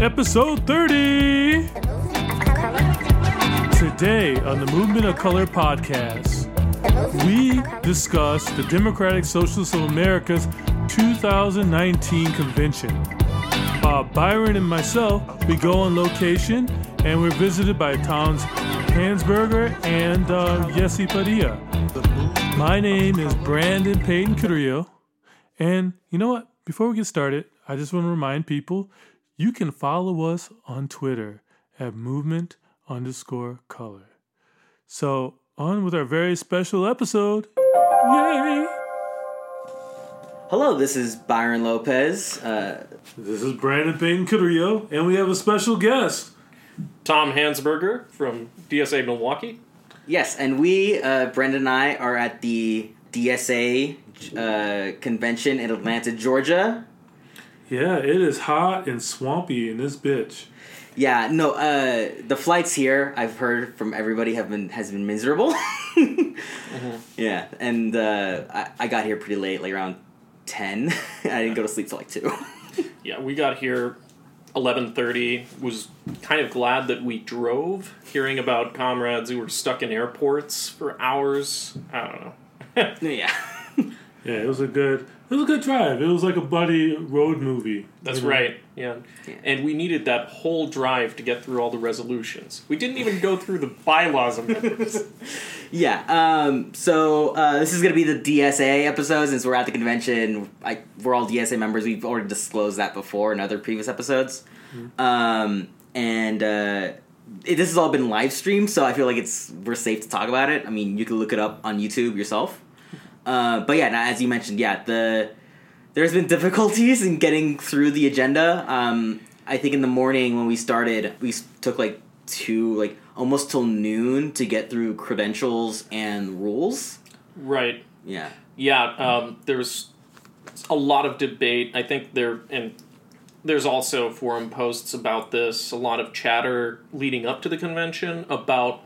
Episode 30! Today on the Movement of Color podcast, we discuss the Democratic Socialists of America's 2019 convention. Uh, Byron and myself, we go on location and we're visited by Thomas Hansberger and uh, Yessi Padilla. My name is Brandon Peyton Carrillo. And you know what? Before we get started, I just want to remind people you can follow us on Twitter at movement underscore color. So, on with our very special episode. Yay! Hello, this is Byron Lopez. Uh, This is Brandon Payton Carrillo, and we have a special guest. Tom Hansberger from DSA Milwaukee. yes, and we, uh, Brandon and I, are at the DSA uh, convention in Atlanta, Georgia. Yeah, it is hot and swampy in this bitch. Yeah, no, uh, the flights here, I've heard from everybody, have been has been miserable. Yeah, and uh, I, I got here pretty late, like around ten. I didn't go to sleep till like two. Yeah, we got here 11:30. Was kind of glad that we drove, hearing about comrades who were stuck in airports for hours. I don't know. yeah. Yeah, it was a good. It was a good drive. It was like a buddy road movie. That's you know? right. Yeah. Yeah. And we needed that whole drive to get through all the resolutions. We didn't even go through the bylaws amendments. Yeah. Um, so uh, this is gonna be the DSA episode since we're at the convention. I, we're all DSA members. We've already disclosed that before in other previous episodes. Um, and uh, it, this has all been live streamed, so I feel like it's we're safe to talk about it. I mean, you can look it up on YouTube yourself. Uh, but yeah, now, as you mentioned, yeah, the there's been difficulties in getting through the agenda. Um, I think in the morning when we started, we took like two, like almost till noon to get through credentials and rules. right. Yeah, Yeah, um, there's a lot of debate. I think there and there's also forum posts about this. A lot of chatter leading up to the convention about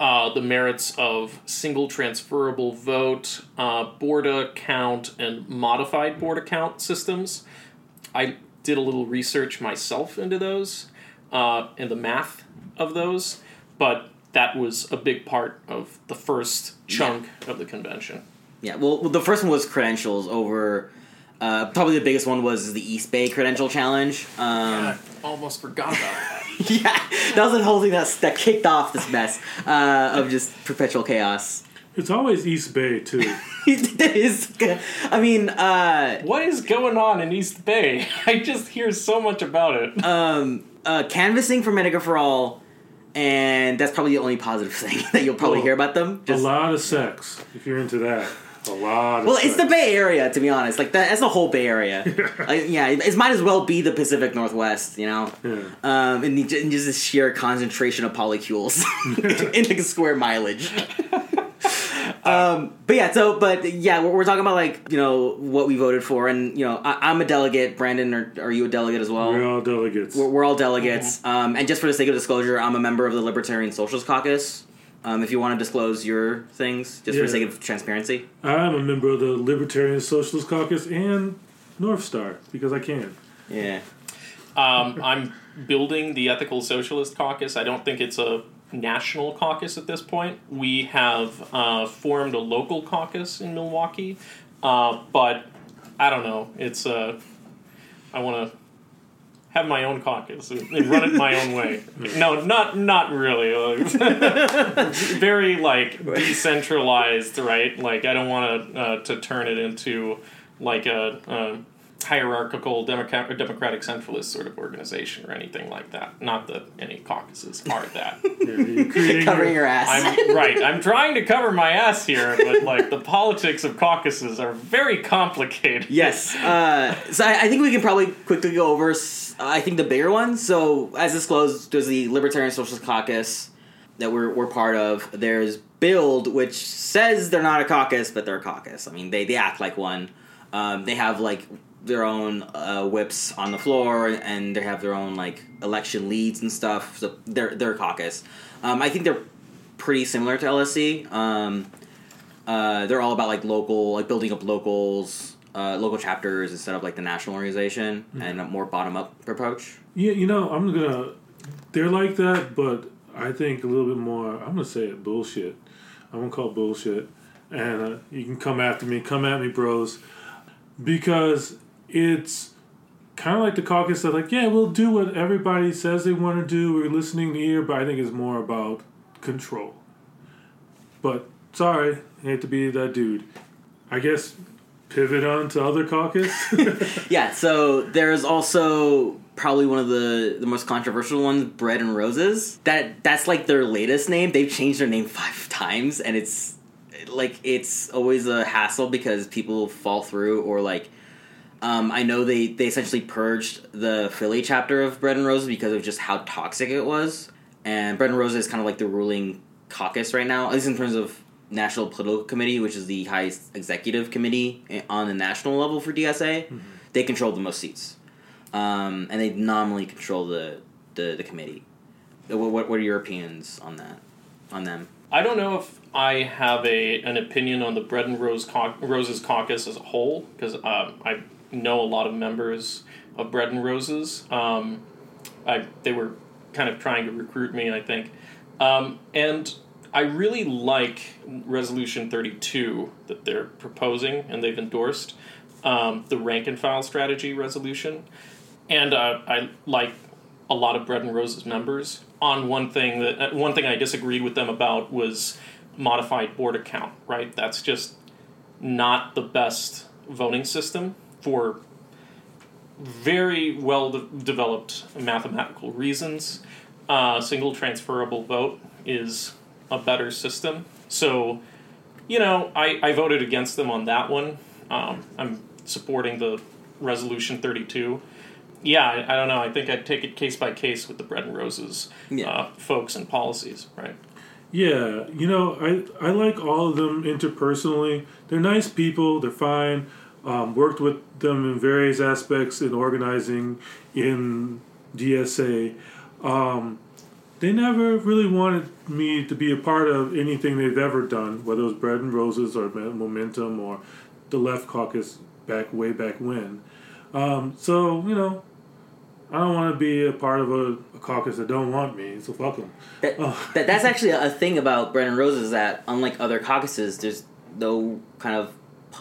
uh, the merits of single transferable vote, uh, Borda count, and modified Borda count systems. I did a little research myself into those uh, and the math of those, but that was a big part of the first chunk of the convention. yeah. Well, well, the first one was credentials over. Uh, probably the biggest one was the East Bay Credential Challenge. Um, I almost forgot about that. yeah, that was the whole thing that that kicked off this mess uh, of just perpetual chaos. It's always East Bay too. it is. I mean, uh, What is going on in East Bay? I just hear so much about it. um, uh, canvassing for Medicare for All, and that's probably the only positive thing that you'll probably Well, hear about them. a lot of sex, if you're into that. A lot of well, it's the Bay Area, to be honest. Like that, that's the whole Bay Area. like, yeah, it, it might as well be the Pacific Northwest, you know. Yeah. Um, and, and just this sheer concentration of polycules in a square mileage. um, but yeah, so but yeah, we're, we're talking about like you know what we voted for, and you know I, I'm a delegate. Brandon, are, are you a delegate as well? We're all delegates. We're, we're all delegates. Um, and just for the sake of disclosure, I'm a member of the Libertarian Socialist Caucus. Um, if you want to disclose your things, just for Yeah. the sake of transparency. I'm a member of the Libertarian Socialist Caucus and North Star because I can. Yeah. Um, I'm building the Ethical Socialist Caucus. I don't think it's a national caucus at this point. We have uh, formed a local caucus in Milwaukee, uh, but I don't know. It's uh, I want to have my own caucus and and run it my own way. No, not not really. Like, very like decentralized, right? Like I don't want to uh, to turn it into like a. a hierarchical democrat, democratic centralist sort of organization or anything like that. Not that any caucuses are that. You're Covering your ass. I'm right. I'm trying to cover my ass here, but like the politics of caucuses are very complicated. Yes. Uh, so I, I think we can probably quickly go over. s- I think the bigger ones. So as disclosed, there's the Libertarian Socialist Caucus that we're we're part of. There's Build, which says they're not a caucus, but they're a caucus. I mean, they they act like one. Um, they have like their own uh, whips on the floor, and they have their own like election leads and stuff. So they're they're a caucus. Um, I think they're pretty similar to LSC. Um, uh, they're all about like local, like building up locals, uh, local chapters instead of like the national organization, and a more bottom up approach. Yeah, you know, I'm gonna. They're like that, but I think a little bit more. I'm gonna say it bullshit. I'm gonna call it bullshit, and uh, you can come after me. Come at me, bros, because it's kind of like the caucus that like, yeah, we'll do what everybody says they want to do. We're listening to ear, but I think it's more about control. But sorry, I hate to be that dude. I guess pivot on to other caucus. Yeah, so there's also probably one of the the most controversial ones, Bread and Roses. That that's like their latest name. They've changed their name five times, and it's like it's always a hassle because people fall through or like. Um, I know they, they essentially purged the Philly chapter of Bread and Roses because of just how toxic it was. And Bread and Roses is kind of like the ruling caucus right now, at least in terms of National Political Committee, which is the highest executive committee on the national level for DSA. They control the most seats, um, and they nominally control the the, the committee. Uh, What, what what are your opinions on that? On them? I don't know if I have a an opinion on the Bread and Rose cau- Roses caucus as a whole because um, I know a lot of members of Bread and Roses. Um, I they were kind of trying to recruit me, I think, um, and I really like Resolution Thirty Two that they're proposing and they've endorsed um, the rank and file strategy resolution, and uh, I like a lot of Bread and Roses members on one thing that uh, one thing I disagreed with them about was modified Borda count. Right, that's just not the best voting system for very well de- developed mathematical reasons. Uh, single transferable vote is a better system. So, you know, I, I voted against them on that one. Um, I'm supporting the resolution 32 yeah, I, I don't know. I think I'd take it case by case with the bread and roses Yeah. uh, folks and policies, right? Yeah, you know, I I like all of them interpersonally. They're nice people. They're fine. Um, worked with them in various aspects in organizing in DSA. Um, they never really wanted me to be a part of anything they've ever done, whether it was Bread and Roses or Momentum or the Left Caucus back way back when. Um, so you know, I don't want to be a part of a, a caucus that don't want me. So fuck them. That, Oh. that that's actually a thing about Bread and Roses that unlike other caucuses, there's no kind of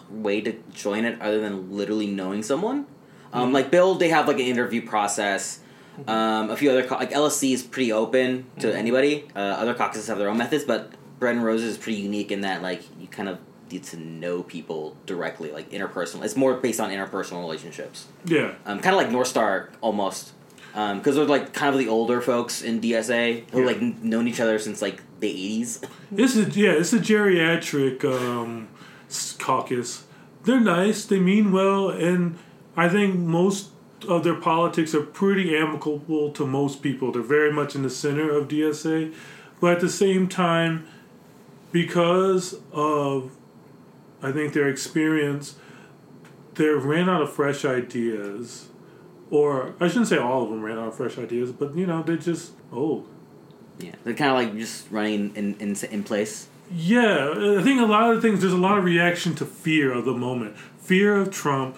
way to join it other than literally knowing someone. Um, Like Build, they have like an interview process. Um, a few other cau- like LSC is pretty open to anybody. Uh, other caucuses have their own methods, but Bread and Roses is pretty unique in that like you kind of need to know people directly, like interpersonal. It's more based on interpersonal relationships Yeah. um, kind of like North Star almost, because they're like kind of the older folks in DSA who Yeah. like n- known each other since like the eighties. This is yeah, it's a geriatric um, caucus. They're nice. They mean well, and I think most of their politics are pretty amicable to most people. They're very much in the center of DSA, but at the same time, because of I think their experience, they ran out of fresh ideas. Or I shouldn't say all of them ran out of fresh ideas, but you know they're just old. Yeah, they're kind of like just running in, in in place. Yeah, I think a lot of things. There's a lot of reaction to fear of the moment, fear of Trump,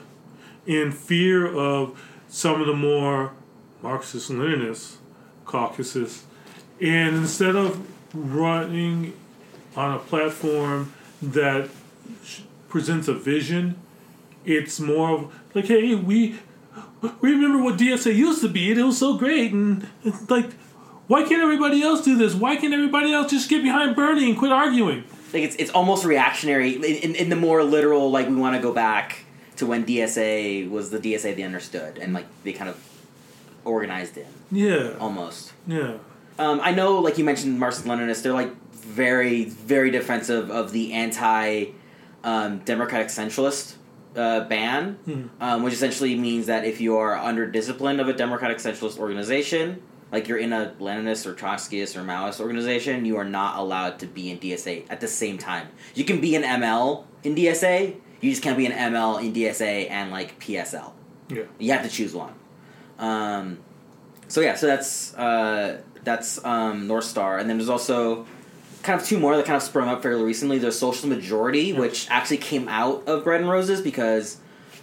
and fear of some of the more Marxist Leninist caucuses. And instead of running on a platform that presents a vision, it's more of like, hey, we we remember what DSA used to be, and it was so great, and like. Why can't everybody else do this? Why can't everybody else just get behind Bernie and quit arguing? Like it's it's almost reactionary in, in, in the more literal like we want to go back to when DSA was the DSA they understood and like they kind of organized in Yeah, almost. yeah, Um, I know, like you mentioned, Marxist Leninists. They're like very, very defensive of the anti um, democratic centralist uh, ban, um, which essentially means that if you are under discipline of a democratic centralist organization, like you're in a Leninist or Trotskyist or Maoist organization, you are not allowed to be in DSA at the same time. You can be an ML in DSA, you just can't be an ML in DSA and like PSL. Yeah. You have to choose one. Um, so yeah, so that's uh, that's um, North Star, and then there's also kind of two more that kind of sprung up fairly recently. There's Social Majority, which actually came out of Bread and Roses because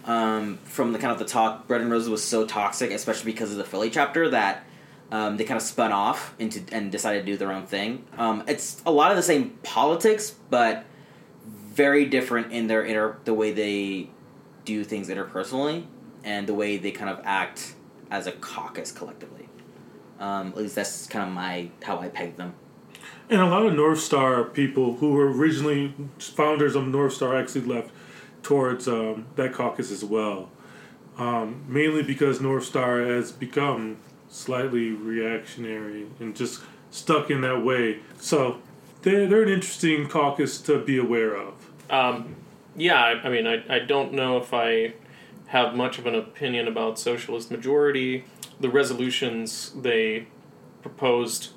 um, from the kind of the talk, Bread and Roses was so toxic, especially because of the Philly chapter that. Um, they kind of spun off into and decided to do their own thing. Um, it's a lot of the same politics, but very different in their inter the way they do things interpersonally and the way they kind of act as a caucus collectively. Um, at least that's kind of my how I peg them. And a lot of North Star people who were originally founders of North Star actually left towards um, that caucus as well. Um, mainly because North Star has become slightly reactionary and just stuck in that way. So they're, they're an interesting caucus to be aware of. Um, yeah, I, I mean, I, I don't know if I have much of an opinion about socialist majority. The resolutions they proposed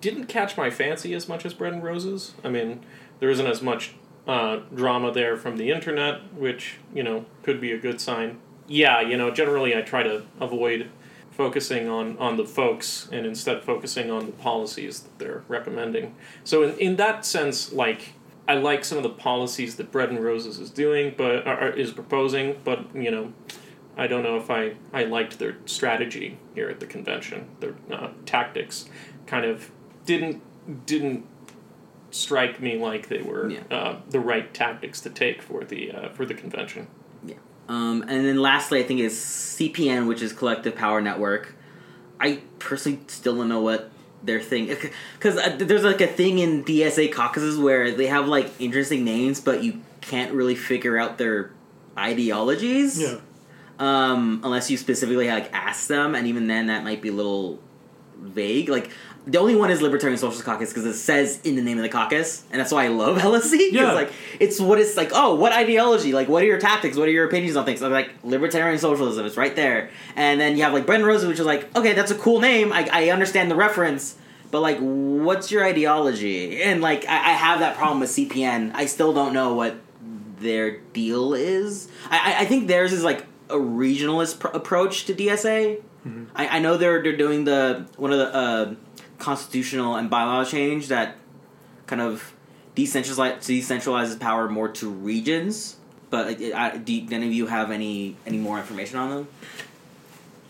didn't catch my fancy as much as Bread and Roses. I mean, there isn't as much uh, drama there from the internet, which, you know, could be a good sign. Yeah, you know, generally I try to avoid focusing on, on the folks and instead focusing on the policies that they're recommending. So in, in that sense, like I like some of the policies that Bread and Roses is doing, but is proposing, but you know, I don't know if I, I liked their strategy here at the convention. Their uh, tactics kind of didn't didn't strike me like they were Yeah. uh, the right tactics to take for the uh, for the convention. Yeah. Um, and then lastly, I think is CPN, which is Collective Power Network. I personally still don't know what their thing because uh, there's like a thing in DSA caucuses where they have like interesting names, but you can't really figure out their ideologies. Yeah. um, unless you specifically like ask them, and even then that might be a little vague. Like the only one is Libertarian Socialist Caucus because it says in the name of the caucus, and that's why I love LSC. Yeah. like it's what it's like. Oh, what ideology? Like what are your tactics? What are your opinions on things? I'm like Libertarian Socialism. It's right there, and then you have like Bread and Roses, which is like okay, that's a cool name. I, I understand the reference. But like, what's your ideology? And like, I, I have that problem with CPN. I still don't know what their deal is. I, I- I think theirs is like a regionalist pr- approach to DSA. I, I know they're they're doing the one of the uh, constitutional and bylaw change that kind of decentralize decentralizes power more to regions. But like, I, do any of you have any any more information on them?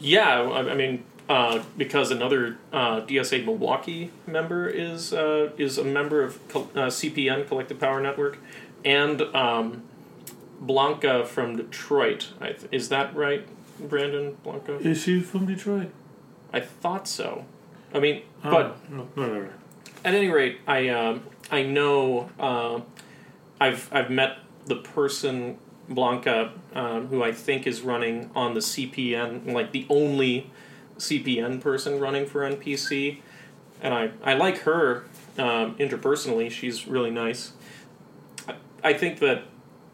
Yeah, I, I mean, uh, because another uh, DSA Milwaukee member is uh, is a member of Col- uh, CPN Collective Power Network, and um, Blanca from Detroit. Th- is that right, Brandon Blanca? Is she from Detroit? I thought so. I mean, Oh, but no, whatever. at any rate, I um, I know uh, I've I've met the person Blanca um, who I think is running on the CPN, like the only CPN person running for NPC, and I I like her um, interpersonally. She's really nice. I, I think that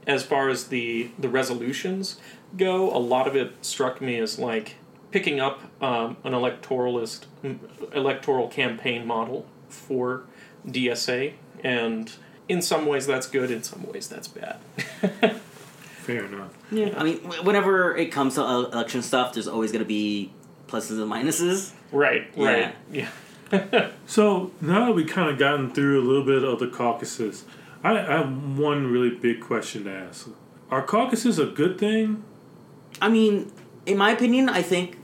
as far as the the resolutions go, a lot of it struck me as like picking up um, an electoralist electoral campaign model for DSA, and in some ways that's good, in some ways that's bad. Fair enough. Yeah, I mean, whenever it comes to election stuff, there's always going to be pluses and minuses. right, right, yeah. So now that we've kind of gotten through a little bit of the caucuses, I, I have one really big question to ask: Are caucuses a good thing? I mean, in my opinion, I think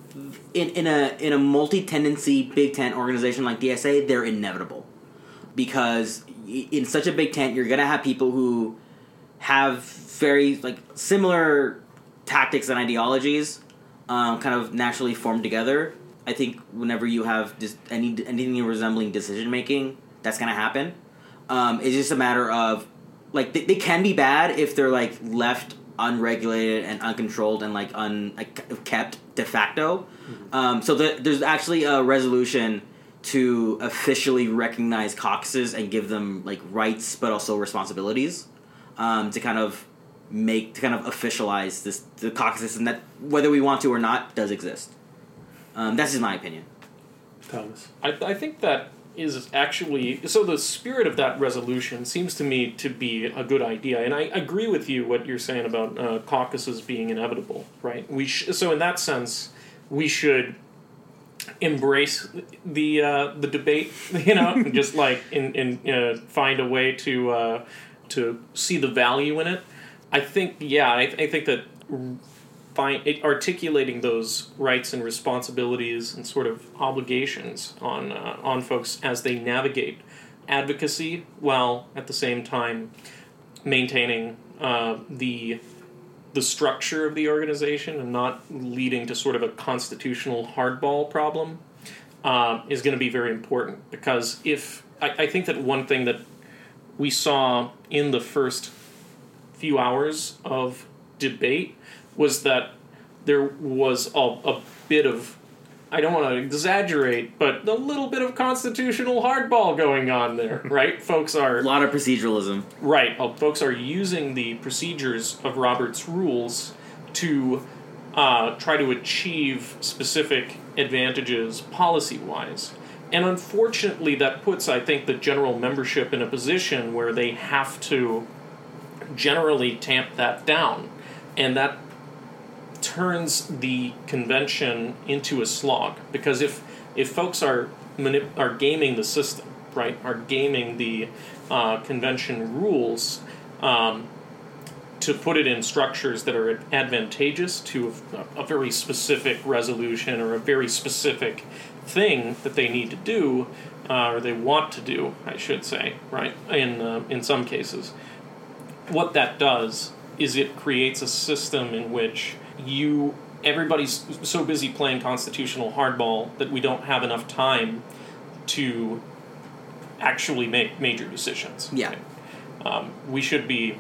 in, in a in a multi tendency big tent organization like DSA, they're inevitable because in such a big tent, you're gonna have people who have very like similar tactics and ideologies, um, kind of naturally formed together. I think whenever you have just any anything resembling decision making, that's gonna happen. Um, it's just a matter of like they, they can be bad if they're like left unregulated and uncontrolled and like unkept like, kept de facto. Um, so the, there's actually a resolution to officially recognize caucuses and give them like rights but also responsibilities um, to kind of make to kind of officialize this the caucus system that whether we want to or not does exist. Um, that's just my opinion. Thomas. I, I think that is actually so. The spirit of that resolution seems to me to be a good idea, and I agree with you what you're saying about uh, caucuses being inevitable. Right? We sh- so in that sense, we should embrace the uh, the debate. You know, and just like in in uh, find a way to uh, to see the value in it. I think yeah, I, I think that find it, articulating those rights and responsibilities and sort of obligations on uh, on folks as they navigate advocacy, while at the same time maintaining uh, the the structure of the organization and not leading to sort of a constitutional hardball problem uh, is going to be very important. Because if I, I think that one thing that we saw in the first few hours of debate was that there was a, a bit of I don't want to exaggerate, but a little bit of constitutional hardball going on there, right? folks are A lot of proceduralism. Right. Well, folks are using the procedures of Robert's rules to uh, try to achieve specific advantages policy wise. And unfortunately, that puts, I think, the general membership in a position where they have to generally tamp that down. And that turns the convention into a slog because if if folks are manip- are gaming the system, right, are gaming the uh, convention rules um, to put it in structures that are advantageous to a, a very specific resolution or a very specific thing that they need to do uh, or they want to do, I should say, right? In uh, in some cases, what that does is it creates a system in which you everybody's so busy playing constitutional hardball that we don't have enough time to actually make major decisions. Yeah. Um, we should be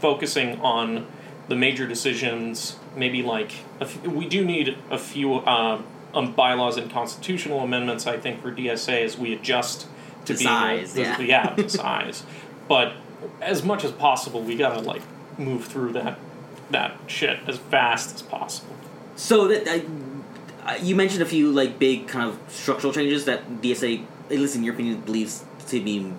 focusing on the major decisions. Maybe like a f- we do need a few uh, um, bylaws and constitutional amendments. I think for DSA as we adjust to The size, the, yeah. yeah, the size. But as much as possible, we gotta like move through that that shit as fast as possible. So that I, I- you mentioned a few like big kind of structural changes that DSA, at least in your opinion, believes to be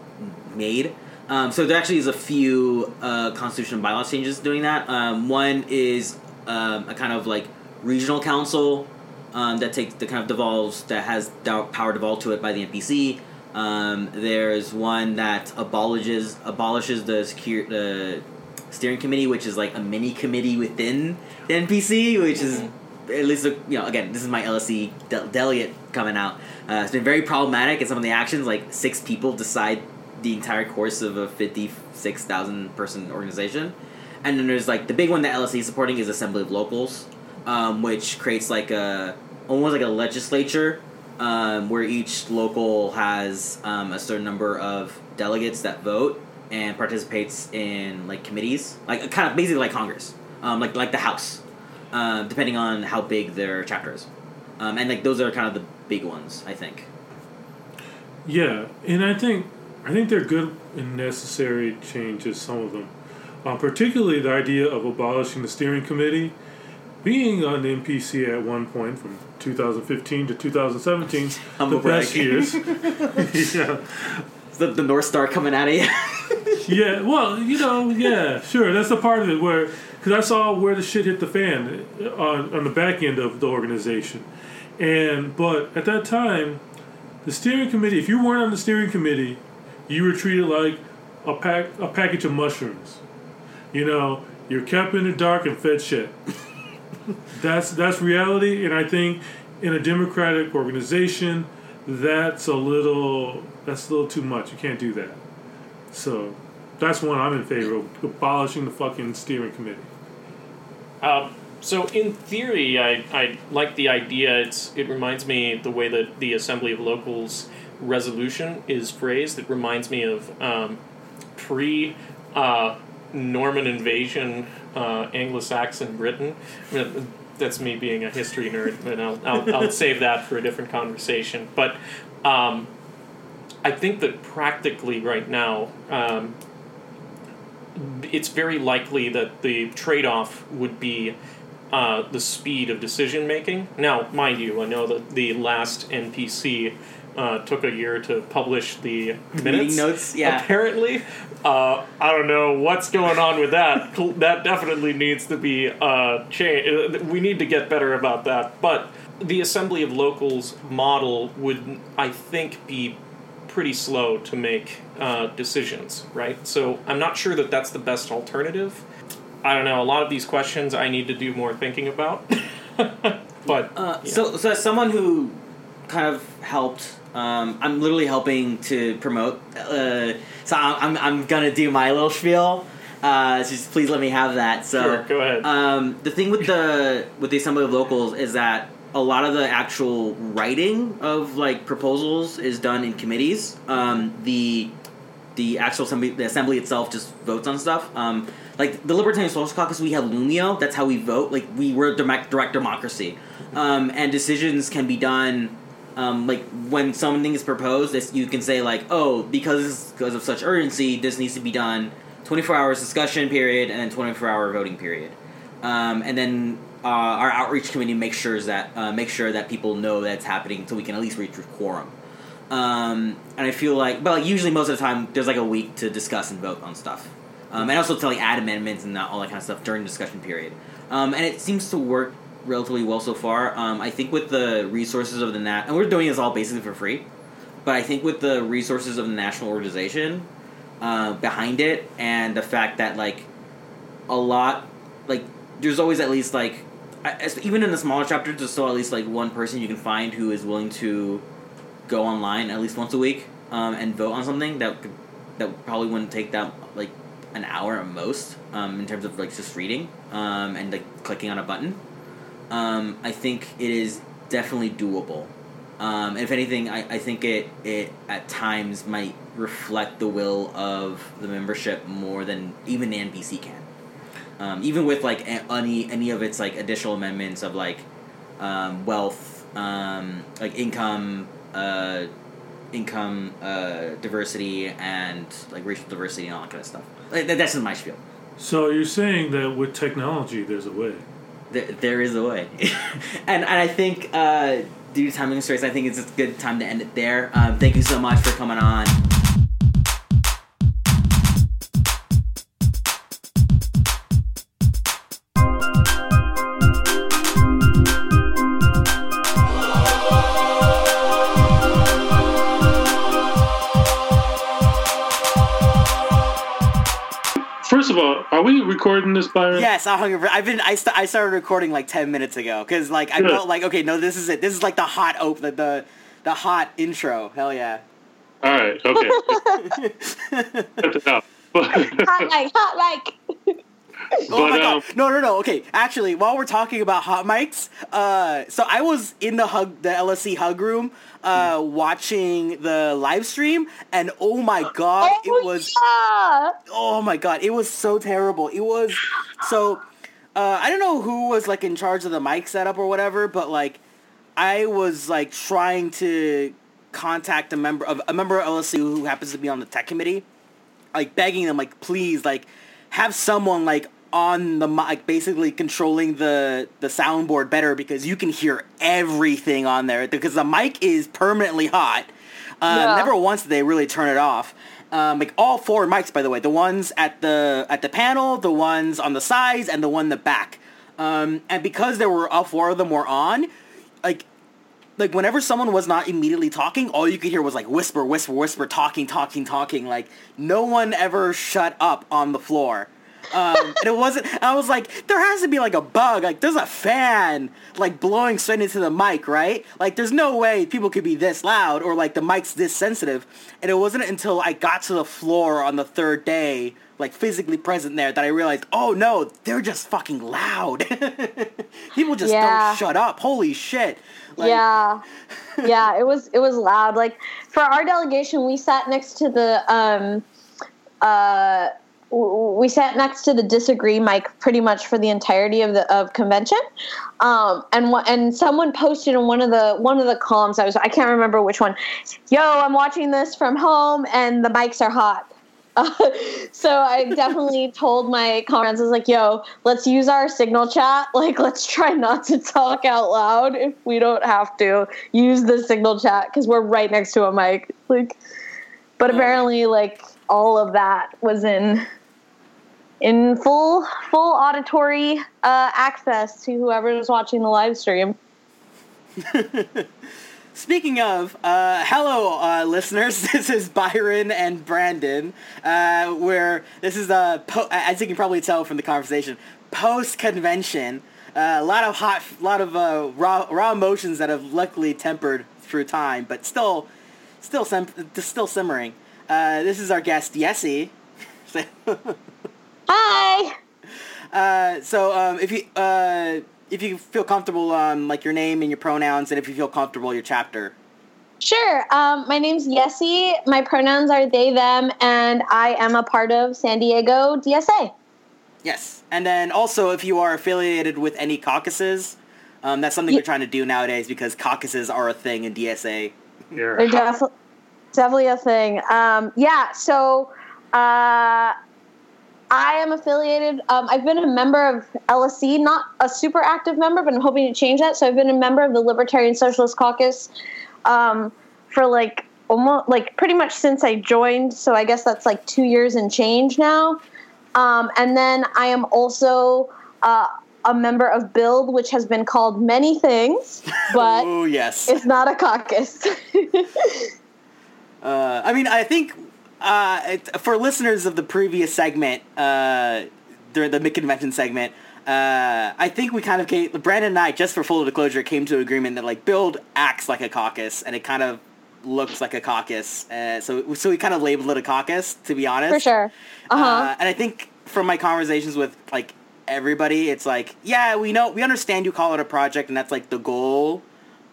made. Um, so there actually is a few uh, bylaws changes doing that. Um, one is um, a kind of like regional council um, that takes that kind of devolves that has power devolved to it by the NPC. Um, there's one that abolishes abolishes the secure the steering committee, which is like a mini committee within the NPC, which is at least you know again this is my LSC de- delegate coming out. Uh, it's been very problematic, and some of the actions like six people decide the entire course of a fifty six thousand person organization, and then there's like the big one that LSC is supporting is Assembly of Locals, um, which creates like a almost like a legislature um, where each local has um, a certain number of delegates that vote and participates in like committees, like kind of basically like Congress, um, like like the House, uh, depending on how big their chapter is, um, and like those are kind of the big ones, I think. Yeah, and I think I think they're good and necessary changes. Some of them, um, particularly the idea of abolishing the steering committee. Being on the NPC at one point from 2015 to 2017, Humble the best years. yeah, The, the North Star coming out of you. yeah. Well, you know, yeah, sure. That's the part of it where, because I saw where the shit hit the fan on on the back end of the organization, and but at that time, the steering committee. If you weren't on the steering committee, you were treated like a pack a package of mushrooms. You know, you're kept in the dark and fed shit. that's that's reality, and I think in a democratic organization, that's a little that's a little too much. You can't do that. So that's one I'm in favor of abolishing the fucking steering committee. Um, so in theory, I, I like the idea. It's it reminds me the way that the Assembly of Locals resolution is phrased. It reminds me of um, pre uh, Norman invasion uh, Anglo-Saxon Britain. I mean, that's me being a history nerd, and I'll, I'll, I'll save that for a different conversation. But um, I think that practically right now, um, it's very likely that the trade off would be uh, the speed of decision making. Now, mind you, I know that the last NPC uh, took a year to publish the minutes. notes, yeah. Apparently, uh, I don't know what's going on with that. That definitely needs to be uh, changed. We need to get better about that. But the assembly of locals model would, I think, be pretty slow to make uh, decisions, right? So I'm not sure that that's the best alternative. I don't know. A lot of these questions I need to do more thinking about. but Uh, yeah. So, so as someone who kind of helped, um, I'm literally helping to promote. Uh, so I'm, I'm, gonna do my little spiel. Uh, just please let me have that. So Sure, go ahead. Um, the thing with the with the assembly of locals is that a lot of the actual writing of like proposals is done in committees. Um, the the actual assembly, the assembly itself just votes on stuff. Um, like the Libertarian Social Caucus, we have Loomio. That's how we vote. Like we we're direct, direct democracy, um, and decisions can be done. Um, like when something is proposed, you can say like, oh, because because of such urgency, this needs to be done. Twenty four hours discussion period and then twenty four hour voting period, um, and then uh, our outreach committee makes sure that uh, make sure that people know that it's happening, so we can at least reach quorum. Um, and I feel like, but like usually most of the time, there's like a week to discuss and vote on stuff, um, and also to like add amendments and that, all that kind of stuff during the discussion period. Um, and it seems to work relatively well so far. Um, I think with the resources of the nat, and we're doing this all basically for free, but I think with the resources of the national organization uh, behind it, and the fact that like a lot, like there's always at least like, I- even in the smaller chapters, there's still at least like one person you can find who is willing to go online at least once a week um, and vote on something that could, that probably wouldn't take that like an hour at most um, in terms of like just reading um, and like clicking on a button. Um, I think it is definitely doable. Um, if anything, I, I think it it at times might reflect the will of the membership more than even NPC can. Um, even with like any any of its like additional amendments of like um, wealth, um, like income, uh, income uh, diversity, and like racial diversity and all that kind of stuff. Like, that- that's in my spiel. So you're saying that with technology, there's a way. There, there is a way, and and I think uh, due to time constraints, I think it's a good time to end it there. Um, thank you so much for coming on. First of all, are we recording this, Byron? Yes, I hung over. I've been. I, st- I started recording like ten minutes ago because like I Good. felt like okay, no, this is it. This is like the hot op, the the, the hot intro. Hell yeah. All right. Okay. Cut it out. But, hot like hot like. Oh my But, um, god! No, no, no. Okay, actually, while we're talking about hot mics, uh, so I was in the hug, the LSC hug room, uh, watching the live stream, and oh my god, Oh, it was yeah. oh my god, it was so terrible. It was so uh, I don't know who was like in charge of the mic setup or whatever, but like I was like trying to contact a member of a member of LSC who happens to be on the tech committee, like begging them like please like have someone like on the mic basically controlling the the soundboard better because you can hear everything on there because the mic is permanently hot. Uh, Yeah. Never once did they really turn it off. Um, like all four mics, by the way, the ones at the at the panel, the ones on the sides, and the one in the back. Um, and because there were all four of them were on, like like whenever someone was not immediately talking, all you could hear was like whisper, whisper, whisper, talking, talking, talking. Like no one ever shut up on the floor. Um, and it wasn't. I was like, there has to be like a bug. Like there's a fan like blowing straight into the mic, right? Like there's no way people could be this loud or like the mic's this sensitive. And it wasn't until I got to the floor on the third day, like physically present there, that I realized, oh no, they're just fucking loud. people just Yeah. don't shut up. Holy shit. Like, yeah yeah it was it was loud like for our delegation we sat next to the um uh we sat next to the disagree mic pretty much for the entirety of the of convention um and and someone posted in one of the one of the columns i was i can't remember which one yo i'm watching this from home and the mics are hot Uh, so I definitely told my comrades, I was like, yo, let's use our signal chat. Like, let's try not to talk out loud if we don't have to use the signal chat because we're right next to a mic. Like, but apparently, like, all of that was in in full full auditory uh, access to whoever is watching the live stream. Speaking of, uh, hello, uh, listeners. This is Byron and Brandon. Uh, where this is a po- as you can probably tell from the conversation, post convention. Uh, a lot of hot, lot of uh, raw, raw emotions that have luckily tempered through time, but still, still, sim- still simmering. Uh, this is our guest, Yessie. Hi. Uh, so um, if you uh, if you feel comfortable, um, like your name and your pronouns, and if you feel comfortable, your chapter. Sure. Um, my name's Yessie. My pronouns are they, them, and I am a part of San Diego DSA. Yes, and then also if you are affiliated with any caucuses, um, that's something Ye- we're trying to do nowadays because caucuses are a thing in DSA. You're They're defi- definitely a thing. Um, yeah, so uh, I am affiliated. Um, I've been a member of LSC, not a super active member, but I'm hoping to change that. So I've been a member of the Libertarian Socialist Caucus um, for like almost like pretty much since I joined. So I guess that's like two years and change now. Um, and then I am also uh, a member of Build, which has been called many things, but oh yes. it's not a caucus. Uh, I mean, I think uh, it, for listeners of the previous segment, uh, during the mid convention segment, uh, I think we kind of came, Brandon and I, just for full disclosure, came to an agreement that like Build acts like a caucus, and it kind of looks like a caucus. Uh, so so we kind of labeled it a caucus, to be honest. For sure. Uh-huh. Uh, and I think from my conversations with like everybody, it's like, yeah, we know, we understand you call it a project, and that's like the goal,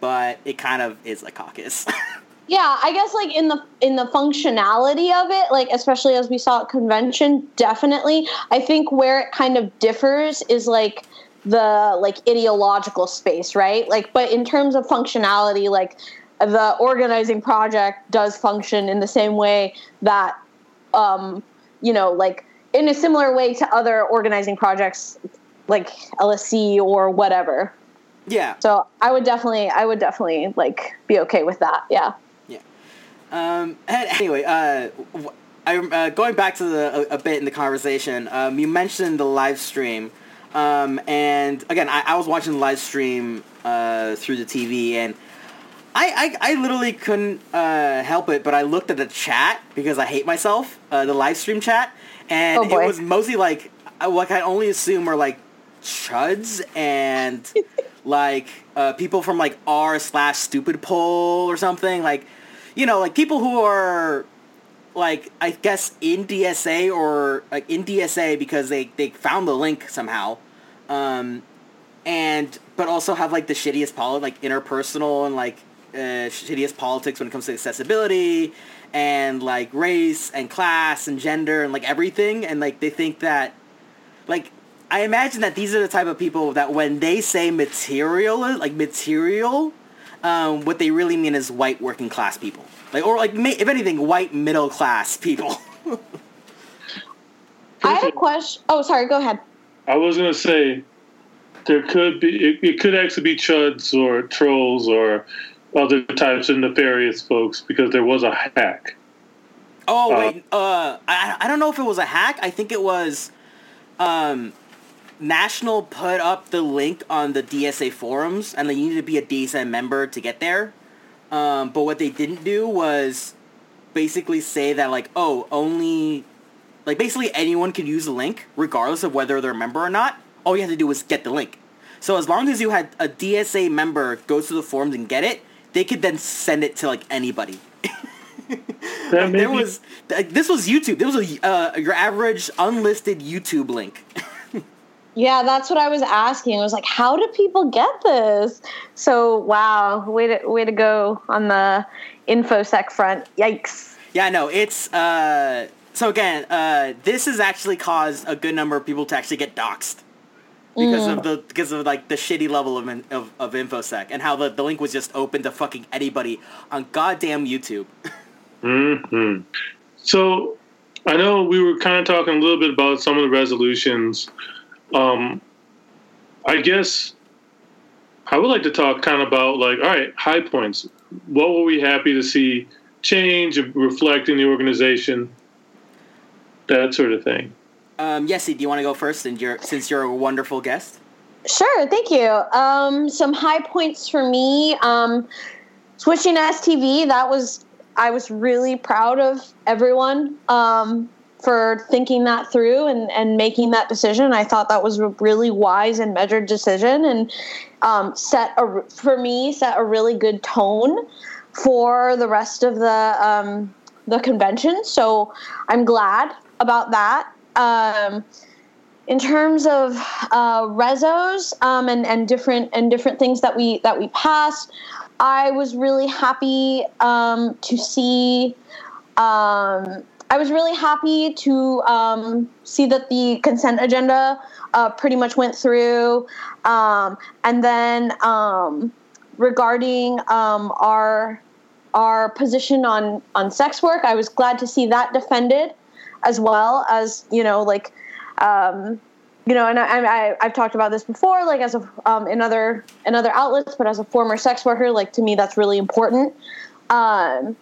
but it kind of is a caucus. Yeah, I guess like in the in the functionality of it, like especially as we saw at convention, definitely. I think where it kind of differs is like the like ideological space, right? Like but in terms of functionality, like the organizing project does function in the same way that um, you know, like in a similar way to other organizing projects like LSC or whatever. yeah. So I would definitely I would definitely like be okay with that. Yeah. Um, and anyway, uh, I, uh, going back to the a, a bit in the conversation, um, you mentioned the live stream, um, and again, I, I was watching the live stream uh, through the TV, and I, I, I literally couldn't uh, help it, but I looked at the chat because I hate myself, uh, the live stream chat, and Oh, it was mostly like uh, what I only assume are like chuds and like uh, people from like r slash stupidpol or something like you know like people who are like I guess in DSA or like in DSA because they they found the link somehow, um, and but also have like the shittiest poli like interpersonal and like uh, shittiest politics when it comes to accessibility and like race and class and gender and like everything and like they think that like I imagine that these are the type of people that when they say material like material um, what they really mean is white working class people like or like ma- if anything white middle class people I have a question. Oh, sorry. Go ahead. I was gonna say there could be it, it could actually be chuds or trolls or other types of nefarious folks because there was a hack. Oh Uh, wait, uh, I I don't know if it was a hack. I think it was, um, National put up the link on the DSA forums, and then you need to be a DSA member to get there. Um, but what they didn't do was basically say that like, oh, only like basically anyone can use the link regardless of whether they're a member or not. All you have to do was get the link. So as long as you had a DSA member go to the forums and get it, they could then send it to like anybody. That may there was like, this was YouTube. There was a uh, your average unlisted YouTube link. Yeah, that's what I was asking. I was like, how do people get this? So, wow, way to way to go on the infosec front. Yikes. yeah, no, it's uh. So again, uh, this has actually caused a good number of people to actually get doxxed because of the because of like the shitty level of in- of, of infosec and how the, the link was just open to fucking anybody on goddamn YouTube. hmm So I know we were kind of talking a little bit about some of the resolutions. Um, I guess I would like to talk kind of about like, all right, high points. What were we happy to see change, reflect in the organization, that sort of thing. Um, Yessie, do you want to go first since you're, since you're a wonderful guest? Sure, thank you. Um, some high points for me. Um, switching to STV, that was I was really proud of everyone um, for thinking that through and, and making that decision. I thought that was a really wise and measured decision, and um, set a for me set a really good tone for the rest of the um, the convention. So I'm glad about that. Um, in terms of uh, rezos um, and, and different and different things that we that we passed, I was really happy um, to see. Um, I was really happy to um, see that the consent agenda uh, pretty much went through, um, and then um, regarding um, our our position on on sex work, I was glad to see that defended, as well as you know like um, you know, and I, I, I've talked about this before, like as a um, in other in other outlets, but as a former sex worker, like to me, that's really important. Uh,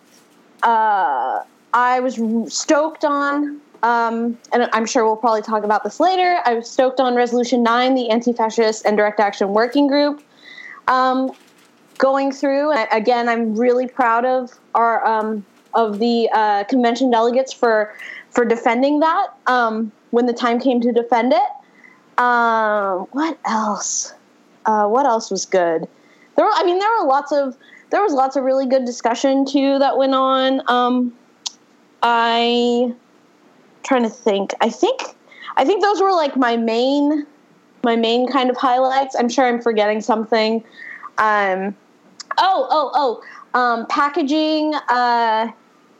I was stoked on, um, and I'm sure we'll probably talk about this later. I was stoked on Resolution Nine, the Anti-Fascist and Direct Action Working Group, um, going through. And again, I'm really proud of our um, of the uh, convention delegates for for defending that um, when the time came to defend it. Um, what else? Uh, what else was good? There, were, I mean, there were lots of there was lots of really good discussion too that went on. Um, I trying to think. I think I think those were like my main my main kind of highlights. I'm sure I'm forgetting something. Um, oh, oh, oh, um, packaging. Uh,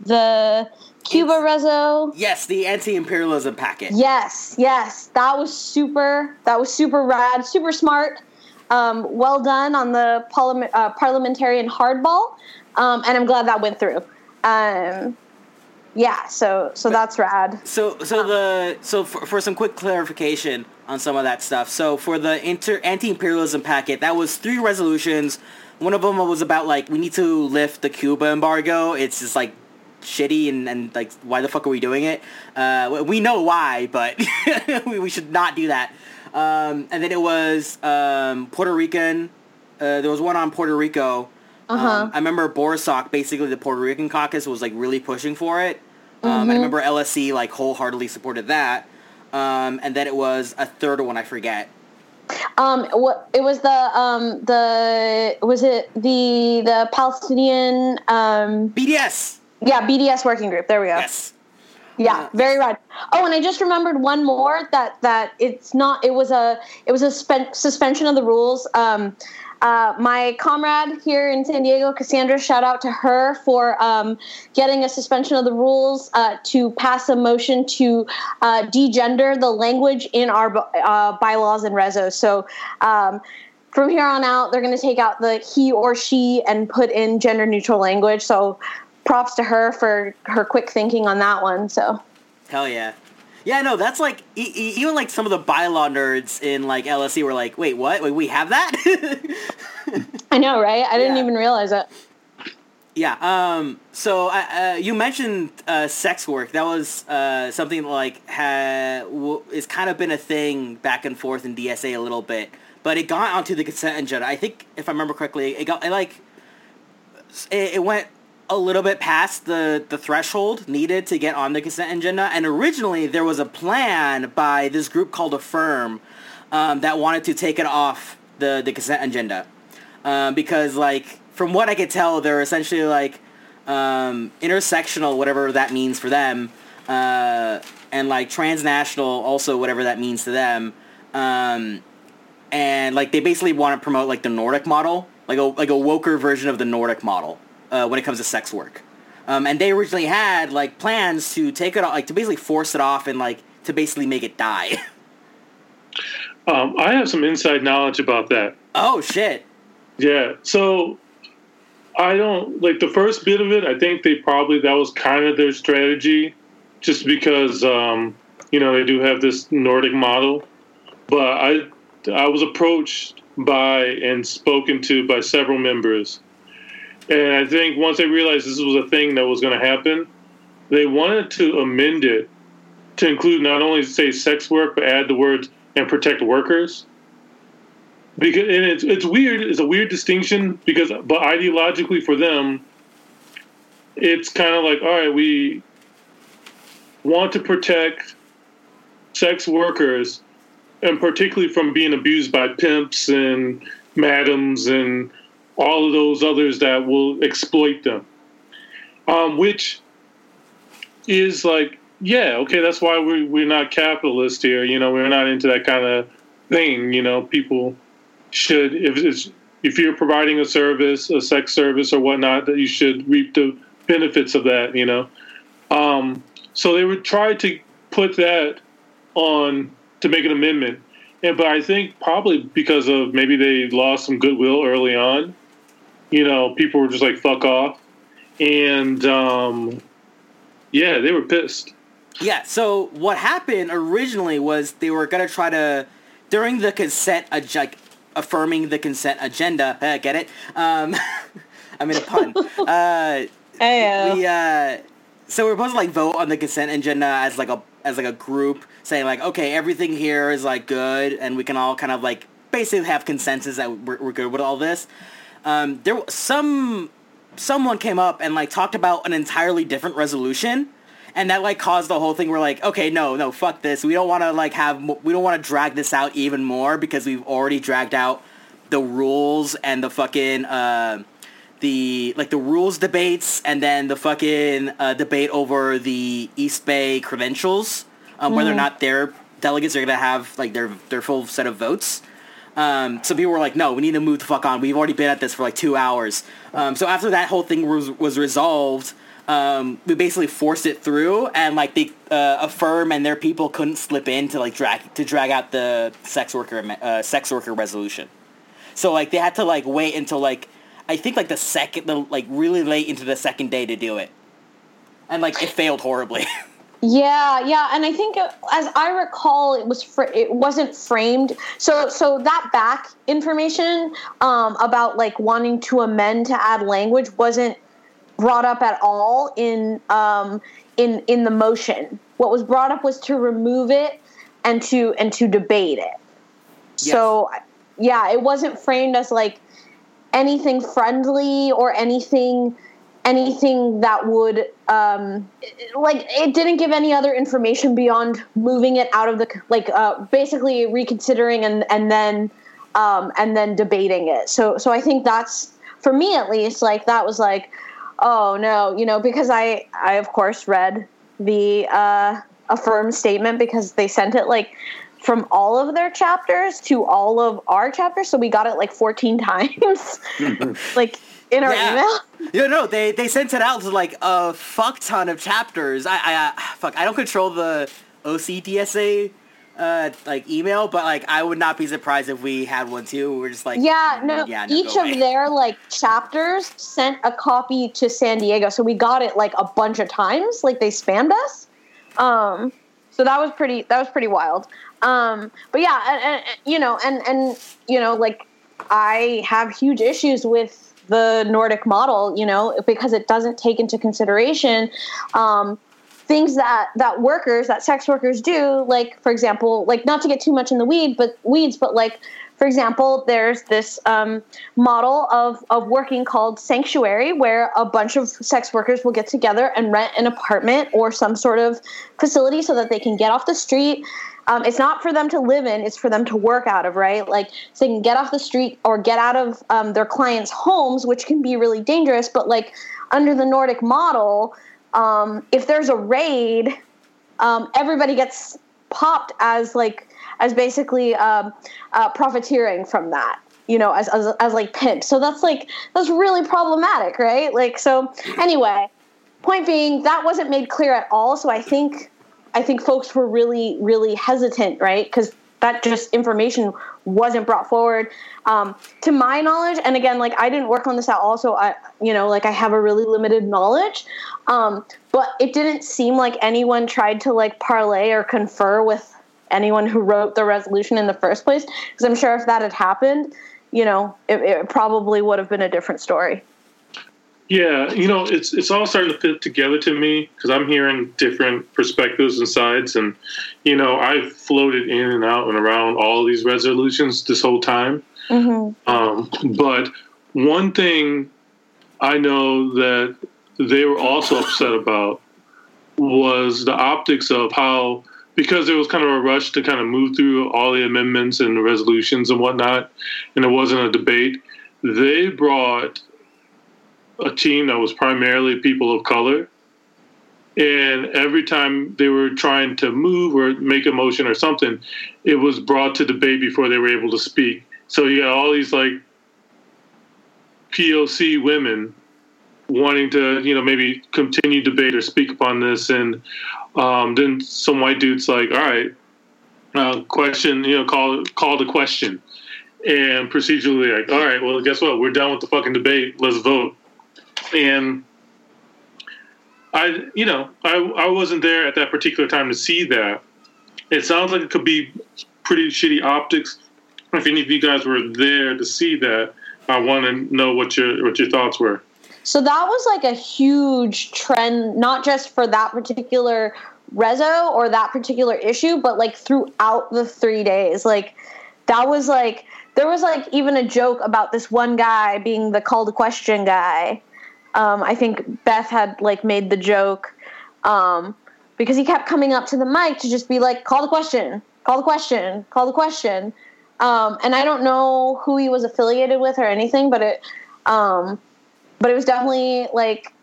the Cuba Rezo. Yes, the anti-imperialism packet. Yes, yes, that was super. That was super rad, super smart. Um, well done on the parliament, uh, parliamentarian hardball, um, and I'm glad that went through. Um, yeah, so so that's rad. So so the so for, for some quick clarification on some of that stuff. So for the inter, anti-imperialism packet, that was three resolutions. One of them was about like we need to lift the Cuba embargo. It's just like shitty and, and like why the fuck are we doing it? Uh, we know why, but we, we should not do that. Um, and then it was um, Puerto Rican. Uh, there was one on Puerto Rico. Uh-huh. Um, I remember Borisok, basically the Puerto Rican caucus, was like really pushing for it. Um, And I remember LSC like wholeheartedly supported that. Um, and then it was a third one, I forget. Um, what it was the um the was it the the Palestinian um BDS. yeah BDS working group. There we go. Yes. Yeah, very right. Oh, and I just remembered one more that that it's not. It was a it was a spen- suspension of the rules. Um, uh, my comrade here in San Diego, Cassandra, shout out to her for um, getting a suspension of the rules uh, to pass a motion to uh, degender the language in our uh, bylaws and resos. So. Um, from here on out, they're going to take out the he or she and put in gender neutral language. So props to her for her quick thinking on that one. So Hell yeah. Yeah, no, that's like e- e- even like some of the bylaw nerds in like LSC were like, "Wait, what? Wait, we have that?" I know, right? I didn't Yeah. even realize it. yeah. Um. So uh, uh, you mentioned uh, sex work. That was uh, something like ha- w- is kind of been a thing back and forth in DSA a little bit, but it got onto the consent agenda. I think if I remember correctly, it got it like it, it went a little bit past the, the threshold needed to get on the consent agenda. And originally there was a plan by this group called Affirm um, that wanted to take it off the, the consent agenda. Um, because like from what I could tell, they're essentially like um, intersectional, whatever that means for them, uh, and like transnational, also whatever that means to them. Um, and like they basically want to promote like the Nordic model, like a like a woker version of the Nordic model uh, when it comes to sex work. Um, and they originally had like plans to take it off, like to basically force it off and like to basically make it die. Um, I have some inside knowledge about that. oh shit! Yeah. So I don't like the first bit of it. I think they probably that was kind of their strategy just because um, you know they do have this Nordic model. But I I was approached by and spoken to by several members, and I think once they realized this was a thing that was going to happen, they wanted to amend it to include not only say sex work but add the words and protect workers. Because and it's it's weird. It's a weird distinction because but ideologically for them, it's kind of like all right, we want to protect sex workers and particularly from being abused by pimps and madams and all of those others that will exploit them. Um, which is like, yeah, okay, that's why we we're not capitalist here. You know, we're not into that kind of thing. You know, people should if it's if you're providing a service, a sex service or whatnot, that you should reap the benefits of that. You know, um, so they would try to put that on to make an amendment. And but I think probably because of maybe they lost some goodwill early on. You know, people were just like fuck off, and um, yeah, they were pissed. Yeah. So what happened originally was they were gonna try to during the consent ag- like affirming the consent agenda. Uh, get it? Um, I mean a pun. uh, Hey, we uh, so we're supposed to like vote on the consent agenda as like a as like a group saying like okay everything here is like good and we can all kind of like basically have consensus that we're, we're good with all this. Um, there was some someone came up and like talked about an entirely different resolution and that like caused the whole thing we're like okay no no fuck this we don't want to like have we don't want to drag this out even more because we've already dragged out the rules and the fucking uh the like the rules debates and then the fucking uh, debate over the East Bay credentials, um, whether or not their delegates are gonna have like their their full set of votes. Um, some people were like, "No, we need to move the fuck on. We've already been at this for like two hours." Um, so after that whole thing was was resolved, um, we basically forced it through, and like the uh, affirm and their people couldn't slip in to like drag to drag out the sex worker uh, sex worker resolution. So like they had to like wait until like I think like the second the like really late into the second day to do it, and like it failed horribly. Yeah, yeah, and I think uh, as I recall, it was fr- it wasn't framed. So so that back information um, about like wanting to amend to add language wasn't brought up at all in um, in in the motion. What was brought up was to remove it and to and to debate it. So yeah, it wasn't framed as like anything friendly or anything anything that would um like it didn't give any other information beyond moving it out of the like uh basically reconsidering and and then um and then debating it. So so i think that's for me at least like that was like oh no you know because i i of course read the uh affirm statement because they sent it like from all of their chapters to all of our chapters. So we got it like 14 times. Like in our Yeah. email No, no, they they sent it out to like a fuck ton of chapters. I, I, fuck, I don't control the OCDSA, uh, like email, but like I would not be surprised if we had one too. We're just like, Yeah, no. yeah, no, each of away. their like chapters sent a copy to San Diego, so we got it like a bunch of times. Like they spammed us. Um, so that was pretty. That was pretty wild. Um, but yeah, and, and you know, and and you know, like I have huge issues with the Nordic model. You know, because it doesn't take into consideration. Um, things that that workers that sex workers do like for example like not to get too much in the weed but weeds but like for example there's this um, model of, of working called sanctuary where a bunch of sex workers will get together and rent an apartment or some sort of facility so that they can get off the street um, it's not for them to live in it's for them to work out of right like so they can get off the street or get out of um, their clients homes which can be really dangerous but like under the nordic model um, if there's a raid, um, everybody gets popped as like as basically um, uh, profiteering from that. You know, as, as as like pimps. So that's like that's really problematic, right? Like so. Anyway, point being that wasn't made clear at all. So I think I think folks were really really hesitant, right? Because that just information wasn't brought forward um, to my knowledge and again like i didn't work on this at all so i you know like i have a really limited knowledge um, but it didn't seem like anyone tried to like parlay or confer with anyone who wrote the resolution in the first place because i'm sure if that had happened you know it, it probably would have been a different story Yeah, you know, it's it's all starting to fit together to me because I'm hearing different perspectives and sides, and you know, I've floated in and out and around all these resolutions this whole time. Um, but one thing I know that they were also upset about was the optics of how because there was kind of a rush to kind of move through all the amendments and the resolutions and whatnot, and it wasn't a debate. They brought a team that was primarily people of color. And every time they were trying to move or make a motion or something, it was brought to debate before they were able to speak. So you got all these like POC women wanting to, you know, maybe continue debate or speak upon this, and um, then some white dudes like, all right, uh, question, you know, call call the question, and procedurally like, all right, well, guess what? We're done with the fucking debate. Let's vote and I, you know, I I wasn't there at that particular time to see that. It sounds like it could be pretty shitty optics. If any of you guys were there to see that, I want to know what your what your thoughts were. So that was like a huge trend, not just for that particular rezo or that particular issue, but like throughout the three days. Like that was like there was like even a joke about this one guy being the call to question guy. Um, I think Beth had like made the joke um, because he kept coming up to the mic to just be like, "Call the question, call the question, call the question." Um, and I don't know who he was affiliated with or anything, but it, um, but it was definitely like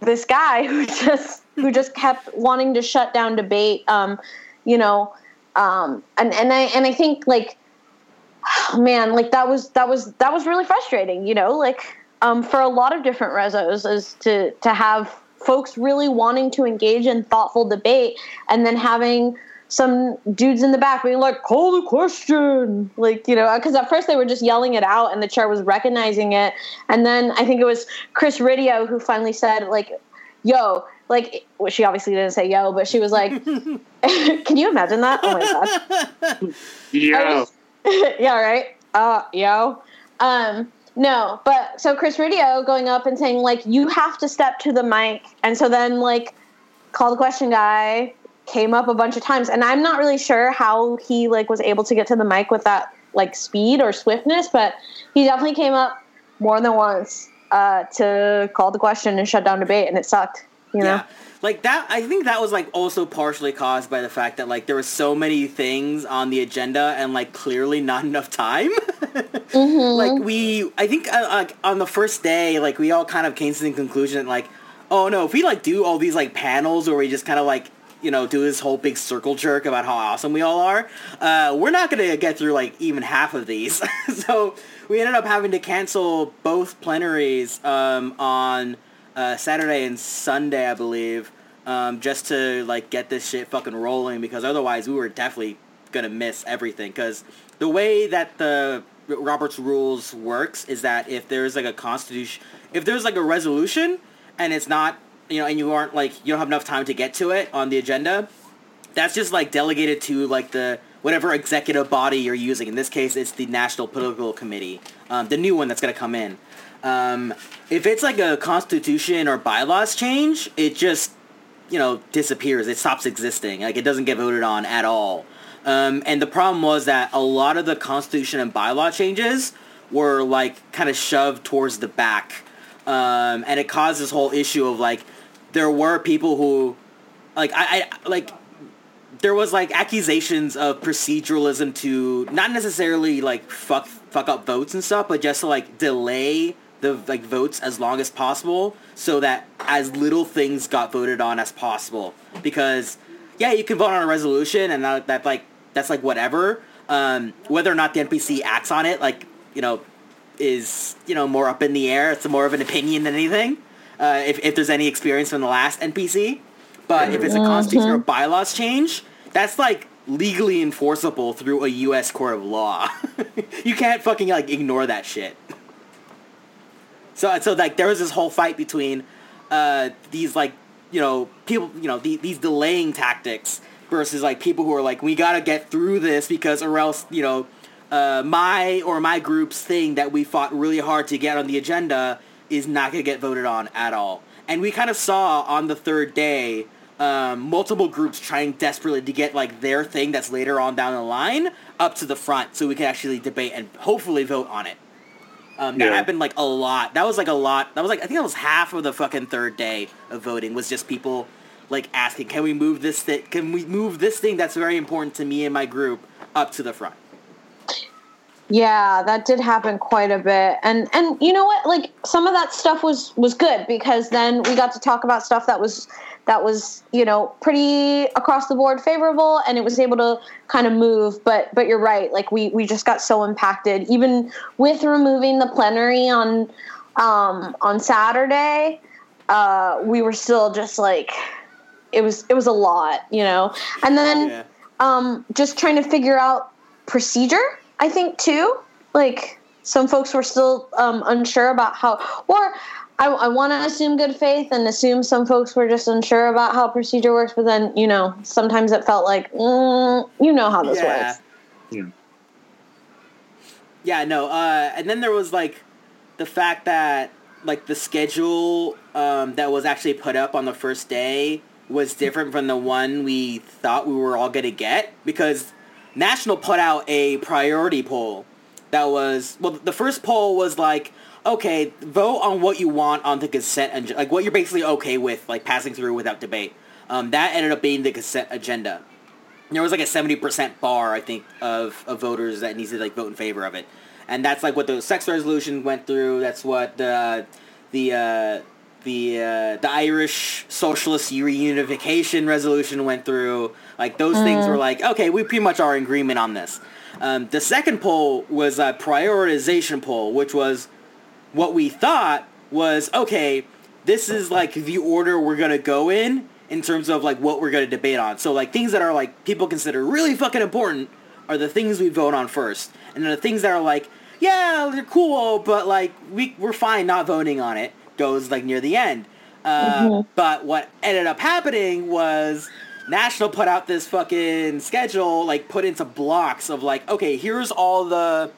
this guy who just who just kept wanting to shut down debate. Um, you know, um, and and I and I think like, man, like that was that was that was really frustrating. You know, like um, for a lot of different rezos is to to have folks really wanting to engage in thoughtful debate and then having some dudes in the back being like call the question. Like you know because at first they were just yelling it out and the chair was recognizing it. And then i think it was chris riddiough who finally said like yo like well, she obviously didn't say yo but she was like can you imagine that? Oh my god. Yeah, yeah, right. Uh, yo. Um, no, but so Chris Riddiough going up and saying like you have to step to the mic, and so then like call the question guy came up a bunch of times, and I'm not really sure how he like was able to get to the mic with that like speed or swiftness, but he definitely came up more than once uh, to call the question and shut down debate, and it sucked. You know. Yeah. Like that I think that was like also partially caused by the fact that like there were so many things on the agenda and like clearly not enough time. Like we I think uh, like on the first day like we all kind of came to the conclusion that, like oh no, if we like do all these like panels where we just kind of like you know, do this whole big circle jerk about how awesome we all are. Uh, we're not gonna get through like even half of these, so we ended up having to cancel both plenaries um, on uh, Saturday and Sunday, I believe, um, just to like get this shit fucking rolling because otherwise we were definitely gonna miss everything. Because the way that the Robert's rules works is that if there's like a constitution, if there's like a resolution and it's not, you know, and you aren't like you don't have enough time to get to it on the agenda, that's just like delegated to like the whatever executive body you're using. In this case, it's the National Political Committee, um, the new one that's gonna come in. Um, if it's like a constitution or bylaws change, it just you know disappears. It stops existing. Like it doesn't get voted on at all. Um, and the problem was that a lot of the constitution and bylaw changes were like kind of shoved towards the back, um, and it caused this whole issue of like there were people who like I, I like there was like accusations of proceduralism to not necessarily like fuck fuck up votes and stuff, but just to like delay the like votes as long as possible so that as little things got voted on as possible. Because yeah, you can vote on a resolution and that, that like that's like whatever. Um, whether or not the NPC acts on it, like you know, is you know more up in the air. It's more of an opinion than anything. Uh, if if there's any experience from the last NPC, but if it's a constitution or bylaws change, that's like legally enforceable through a U.S. court of law. you can't fucking like ignore that shit. So so like there was this whole fight between uh, these like you know people you know the, these delaying tactics versus like people who are like we gotta get through this because or else you know uh, my or my group's thing that we fought really hard to get on the agenda is not gonna get voted on at all. And we kind of saw on the third day um, multiple groups trying desperately to get like their thing that's later on down the line up to the front so we can actually debate and hopefully vote on it. Um, that Yeah. happened like a lot. That was like a lot. That was like I think that was half of the fucking third day of voting was just people like asking, "Can we move this thing? Can we move this thing that's very important to me and my group up to the front?" Yeah, that did happen quite a bit. And and you know what? Like some of that stuff was was good because then we got to talk about stuff that was that was, you know, pretty across the board favorable and it was able to kind of move, but but you're right. Like we we just got so impacted even with removing the plenary on um on Saturday, uh we were still just like it was it was a lot, you know. And then Yeah. um, just trying to figure out procedure. I think too. Like some folks were still um, unsure about how, or I, I want to assume good faith and assume some folks were just unsure about how procedure works. But then you know, sometimes it felt like mm, you know how this yeah. works. Yeah. Yeah, no. Uh, and then there was like the fact that like the schedule um, that was actually put up on the first day was different from the one we thought we were all gonna get because National put out a priority poll that was well the first poll was like okay vote on what you want on the consent and like what you're basically okay with like passing through without debate. Um, that ended up being the consent agenda. There was like a 70% bar i think of, of voters that needs to like vote in favor of it. And that's like what the sex resolution went through. That's what the the uh, the uh, the irish socialist reunification resolution went through like those things were like okay we pretty much are in agreement on this. Um, the second poll was a prioritization poll which was what we thought was okay this is like the order we're gonna go in in terms of like what we're gonna debate on. So like things that are like people consider really fucking important are the things we vote on first. And then the things that are like yeah they're cool but like we, we're fine not voting on it goes like near the end. Uh, but what ended up happening was national put out this fucking schedule like put into blocks of like okay here's all the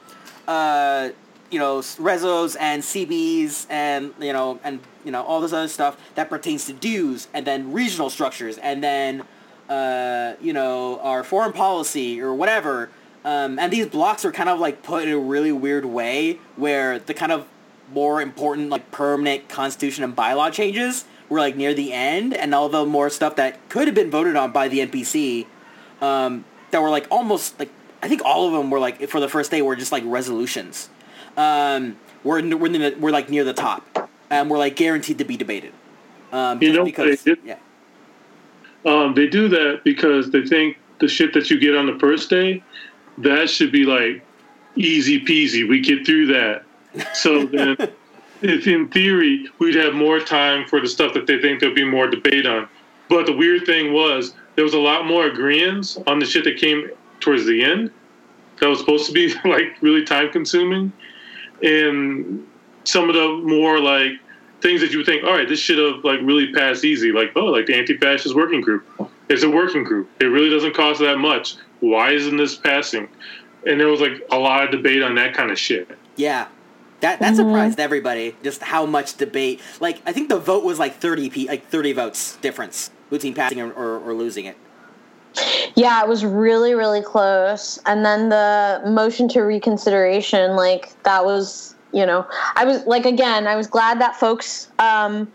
uh, you know, resos and CBs and you know and you know all this other stuff that pertains to dues and then regional structures and then uh, you know our foreign policy or whatever. Um, and these blocks are kind of like put in a really weird way where the kind of more important like permanent constitution and bylaw changes were like near the end and all the more stuff that could have been voted on by the NPC um, that were like almost like I think all of them were like for the first day were just like resolutions. Um, we're in, we're, in the, we're like near the top, and we're like guaranteed to be debated. Um, You know, because they did- yeah, Um, they do that because they think the shit that you get on the first day, that should be like easy peasy. We get through that. So then, if in theory we'd have more time for the stuff that they think there'll be more debate on. But the weird thing was there was a lot more agreements on the shit that came towards the end. That was supposed to be like really time consuming, and some of the more like things that you would think, all right, this should have like really passed easy. Like, oh, like the anti-fascist working group. It's a working group. It really doesn't cost that much. Why isn't this passing? And there was like a lot of debate on that kind of shit. yeah. That that surprised everybody. Just how much debate. Like I think the vote was like thirty p like thirty votes difference between passing or, or, or losing it. Yeah, it was really, really close. And then the motion to reconsideration, like that was, you know, I was like, again, I was glad that folks um,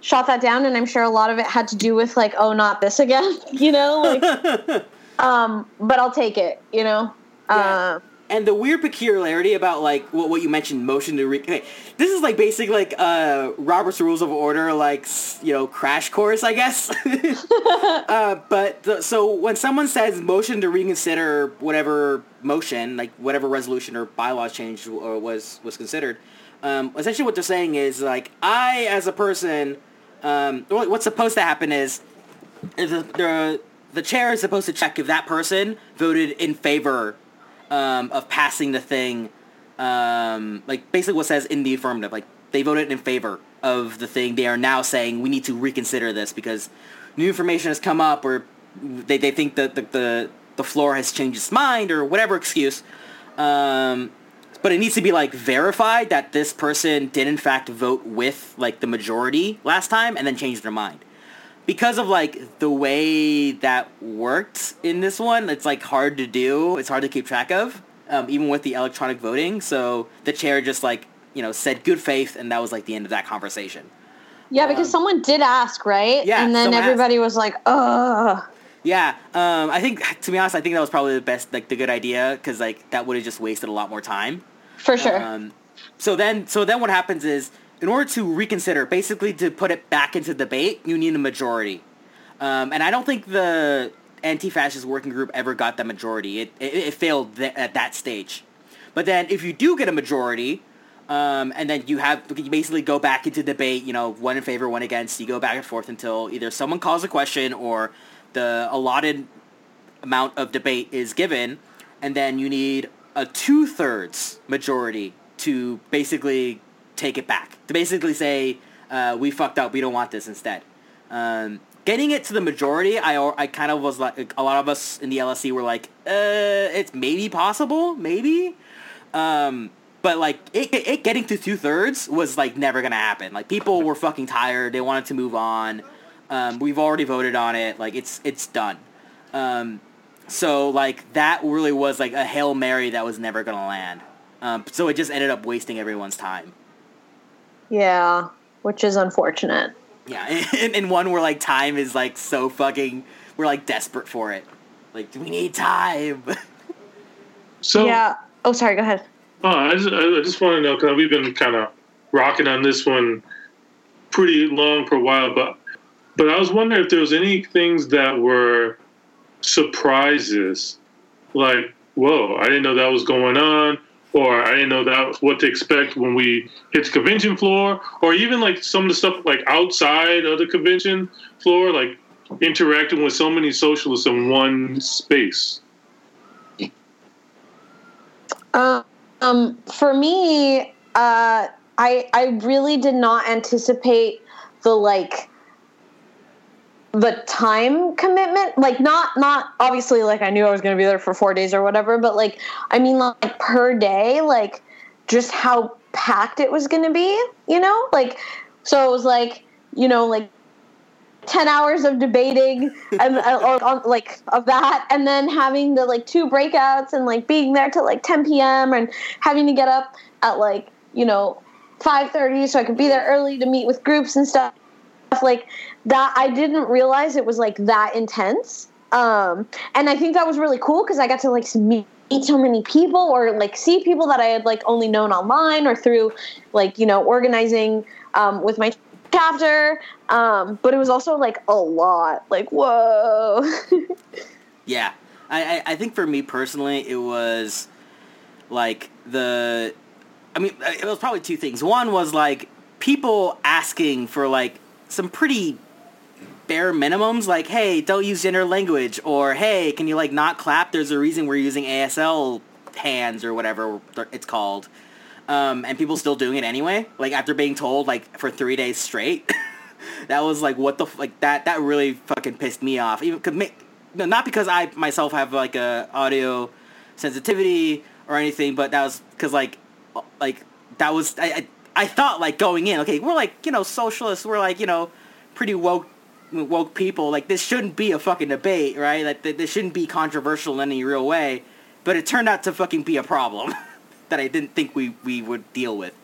shot that down, and I'm sure a lot of it had to do with like, oh, not this again, you know, like. um, but I'll take it, you know. Uh, And the weird peculiarity about like what, what you mentioned, motion to re. Okay, this is like basically like uh, Robert's Rules of Order, like you know, crash course, I guess. uh, but the, so when someone says motion to reconsider whatever motion, like whatever resolution or bylaw change or was was considered, um, essentially what they're saying is like I as a person, um, what's supposed to happen is is the, the the chair is supposed to check if that person voted in favor um, of passing the thing, um, like basically what says in the affirmative, like they voted in favor of the thing. They are now saying we need to reconsider this because new information has come up, or they, they think that the, the the floor has changed its mind, or whatever excuse. Um, but it needs to be like verified that this person did in fact vote with like the majority last time, and then change their mind because of like the way that worked in this one, it's like hard to do. It's hard to keep track of, um, even with the electronic voting. So the chair just like you know said good faith, and that was like the end of that conversation. Yeah, because someone did ask, right? Yeah, And then everybody was like, ugh. Yeah, um, I think to be honest, I think that was probably the best, like the good idea, because like that would have just wasted a lot more time. For sure. Um, so then, so then what happens is, in order to reconsider, basically to put it back into debate, you need a majority. Um, and I don't think the anti-fascist working group ever got that majority. It it, it failed th- at that stage. But then, if you do get a majority, um, and then you have you basically go back into debate. You know, one in favor, one against. You go back and forth until either someone calls a question or the allotted amount of debate is given, and then you need a two thirds majority to basically take it back. To basically say, uh, we fucked up, we don't want this instead. Um, getting it to the majority, I, I kind of was like, a lot of us in the LSC were like, uh, it's maybe possible, maybe. Um, but like, it, it getting to two thirds was like never gonna happen. Like, people were fucking tired, they wanted to move on. Um, we've already voted on it, like, it's, it's done. Um, so like that really was like a hail mary that was never gonna land. Um, so it just ended up wasting everyone's time. Yeah, which is unfortunate. Yeah, and, and one where like time is like so fucking, we're like desperate for it. Like do we need time. So yeah. Oh, sorry. Go ahead. Oh, I just, I just want to know because we've been kind of rocking on this one pretty long for a while, but but I was wondering if there was any things that were surprises, like whoa, I didn't know that was going on, or I didn't know that what to expect when we hit the convention floor, or even like some of the stuff like outside of the convention floor, like interacting with so many socialists in one space. Um, um, for me, uh, I I really did not anticipate the like the time commitment. Like not not obviously like I knew I was going to be there for four days or whatever, but like I mean like per day, like just how packed it was going to be. You know, like so it was like you know like 10 hours of debating and uh, or, on, like of that and then having the like two breakouts and like being there till like 10 p.m and having to get up at like you know 5.30 so i could be there early to meet with groups and stuff like that. I didn't realize it was like that intense. Um and i think that was really cool because i got to like meet so many people or like see people that i had like only known online or through like you know organizing um, with my chapter. Um but it was also like a lot. Like whoa. Yeah, I I think for me personally, it was like the. I mean, it was probably two things. One was like people asking for like some pretty bare minimums, like "Hey, don't use gender language," or "Hey, can you like not clap?" There's a reason we're using ASL hands or whatever it's called, um, and people still doing it anyway. Like after being told like for three days straight. that was like what the like that that really fucking pissed me off. Even could make no, not because I myself have like a audio sensitivity or anything, but that was because like like that was I, I I thought like going in okay we're like you know socialists we're like you know pretty woke woke people like this shouldn't be a fucking debate right like th- this shouldn't be controversial in any real way, but it turned out to fucking be a problem that I didn't think we we would deal with.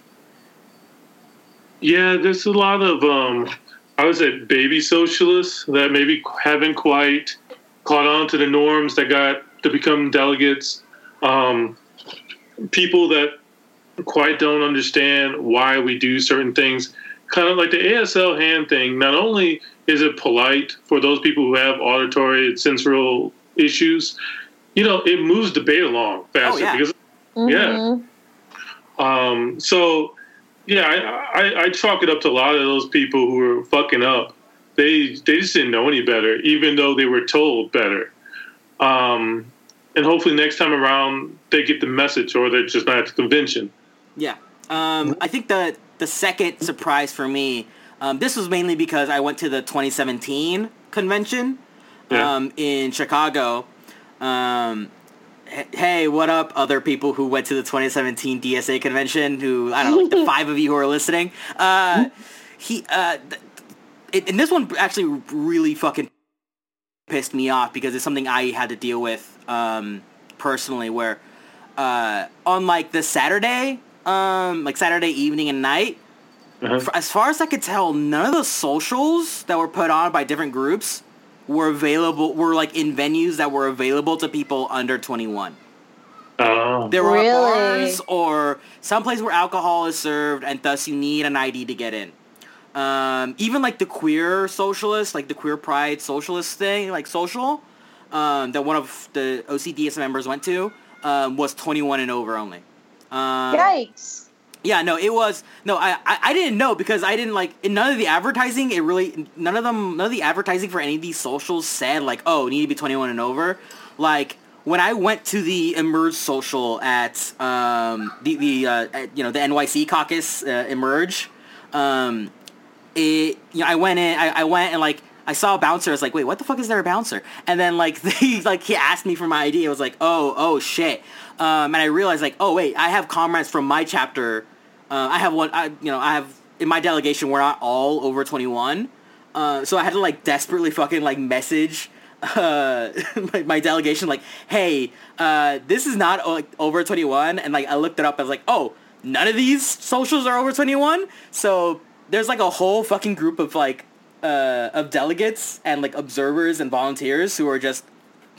Yeah, there's a lot of um, I would say baby socialists that maybe haven't quite caught on to the norms that got to become delegates. Um, people that quite don't understand why we do certain things. Kind of like the ASL hand thing. Not only is it polite for those people who have auditory and sensorial issues, you know, it moves debate along faster Oh, yeah. because yeah. Um, so, yeah, I, I, I chalk it up to a lot of those people who are fucking up they they just didn't know any better, even though they were told better. Um, and hopefully next time around they get the message, or they're just not at the convention. Yeah. Um, I think the the second surprise for me, um, this was mainly because I went to the 2017 convention Yeah. um, in Chicago. Um, hey, what up, other people who went to the 2017 DSA convention? Who I don't know, like the five of you who are listening. Uh, he uh, th- it, and this one actually really fucking pissed me off because it's something I had to deal with um, personally. Where uh, on like the Saturday, um, like Saturday evening and night, Uh-huh. f- as far as I could tell, none of the socials that were put on by different groups were available. Were like in venues that were available to people under twenty one. Oh. There were Really? bars or someplace where alcohol is served, and thus you need an ID to get in. Um, even like the queer socialist, like the queer pride socialist thing, like social, um, that one of the OCDS members went to, um, was 21 and over only. Um, Yikes. yeah, no, it was no. I, I I didn't know because I didn't like in none of the advertising. It really none of them none of the advertising for any of these socials said like oh need to be twenty one and over. Like when I went to the Emerge social at um the the uh, at, you know the NYC caucus uh, Emerge, um it you know I went in I, I went and like I saw a bouncer I was like wait what the fuck is there a bouncer and then like they like he asked me for my ID I was like oh oh shit um and I realized like oh wait I have comrades from my chapter. Uh, I have one I you know I have in my delegation we're not all over 21 uh, so I had to like desperately fucking like message uh, my, my delegation like hey uh, this is not like over 21 and like I looked it up. I was like oh none of these socials are over 21 so there's like a whole fucking group of like uh, of delegates and like observers and volunteers who are just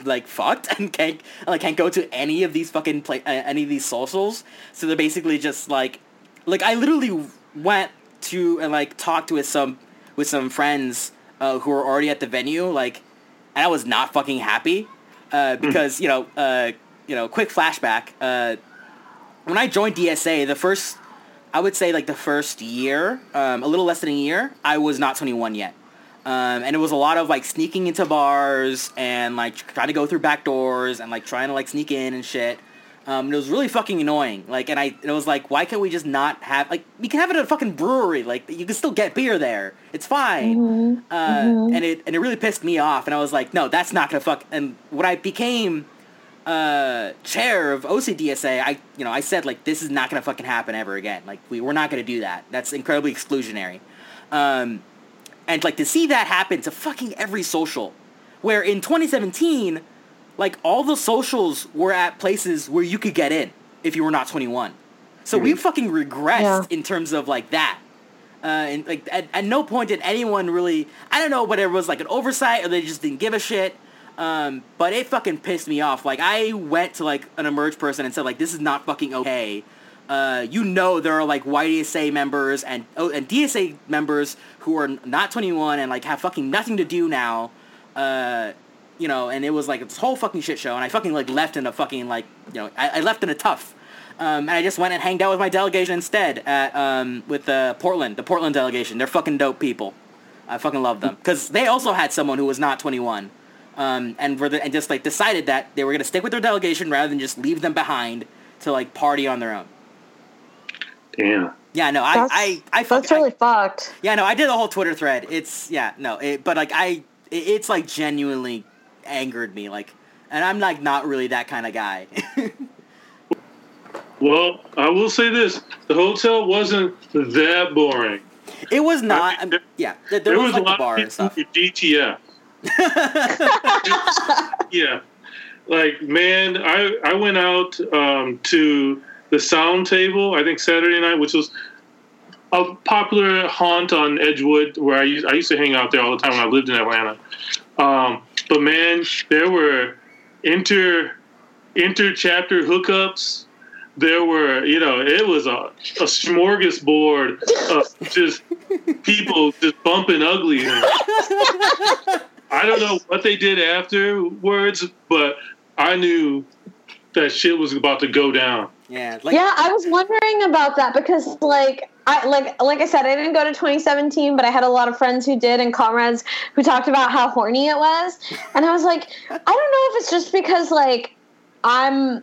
like fucked and can't like can't go to any of these fucking play uh, any of these socials. So they're basically just like like I literally went to and like talked with some with some friends uh, who were already at the venue like and I was not fucking happy uh, because you know uh, you know quick flashback uh, when I joined DSA the first I would say like the first year um, a little less than a year I was not 21 yet um, and it was a lot of like sneaking into bars and like trying to go through back doors and like trying to like sneak in and shit um, and it was really fucking annoying. Like, and I, and it was like, why can't we just not have like we can have it at a fucking brewery? Like, you can still get beer there. It's fine. Uh, And it and it really pissed me off. And I was like, no, that's not gonna fuck. And when I became uh, chair of OCDSA, I you know I said like this is not gonna fucking happen ever again. Like we we're not gonna do that. That's incredibly exclusionary. Um, and like to see that happen to fucking every social, where in 2017 like all the socials were at places where you could get in if you were not 21. So we fucking regressed Yeah. in terms of like that. Uh, and like at, at no point did anyone really I don't know whether it was like an oversight or they just didn't give a shit. Um, but it fucking pissed me off. Like I went to like an emerge person and said like this is not fucking okay. Uh, you know there are like YDSA members and oh, and DSA members who are not 21 and like have fucking nothing to do now. Uh, you know, and it was like this whole fucking shit show, and I fucking like left in a fucking like, you know, I, I left in a tough, um, and I just went and hanged out with my delegation instead at um, with the Portland, the Portland delegation. They're fucking dope people. I fucking love them because they also had someone who was not 21, um, and were the, and just like decided that they were gonna stick with their delegation rather than just leave them behind to like party on their own. Damn. Yeah, no, I That's, I I fuck- that's really fucked. yeah, no, I did a whole Twitter thread. It's yeah, no, it, but like I, it, it's like genuinely angered me, like, and I'm like not really that kind of guy. Well, I will say this: the hotel wasn't that boring. it was not. I mean, um, yeah, there, there was, a like the lot bar of and stuff. DTF. yeah, like man, I I went out um, to the Sound Table. I think Saturday night, which was a popular haunt on Edgewood, where I used, I used to hang out there all the time when I lived in Atlanta. Um, but man, there were inter inter chapter hookups. There were, you know, it was a, a smorgasbord of just people just bumping ugly. I don't know what they did afterwards, but I knew that shit was about to go down. Yeah, like yeah, I was wondering about that because, like, I like like I said, I didn't go to 2017, but I had a lot of friends who did and comrades who talked about how horny it was, and I was like, I don't know if it's just because like I'm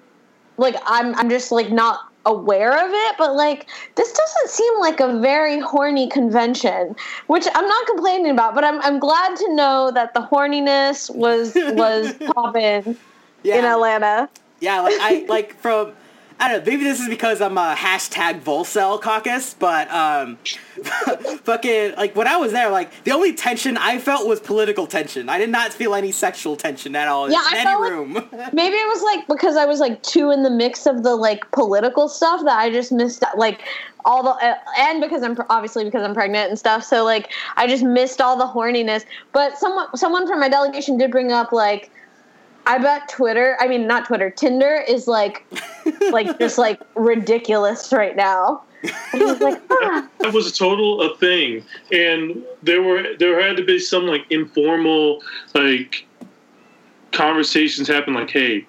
like I'm I'm just like not aware of it, but like this doesn't seem like a very horny convention, which I'm not complaining about, but I'm I'm glad to know that the horniness was was popping Yeah. in Atlanta. Yeah, like I like from I don't know, maybe this is because I'm a hashtag Volcel caucus, but um fucking like when I was there, like the only tension I felt was political tension. I did not feel any sexual tension at all Yeah, in I any felt like- room. Maybe it was like because I was like too in the mix of the like political stuff that I just missed like all the uh, and because I'm obviously because I'm pregnant and stuff. So like I just missed all the horniness. But someone someone from my delegation did bring up like I bet Twitter, I mean not Twitter, Tinder is like like just like ridiculous right now. And I was like, ah. that was a total a thing, and there were there had to be some like informal like conversations happen. Like, hey,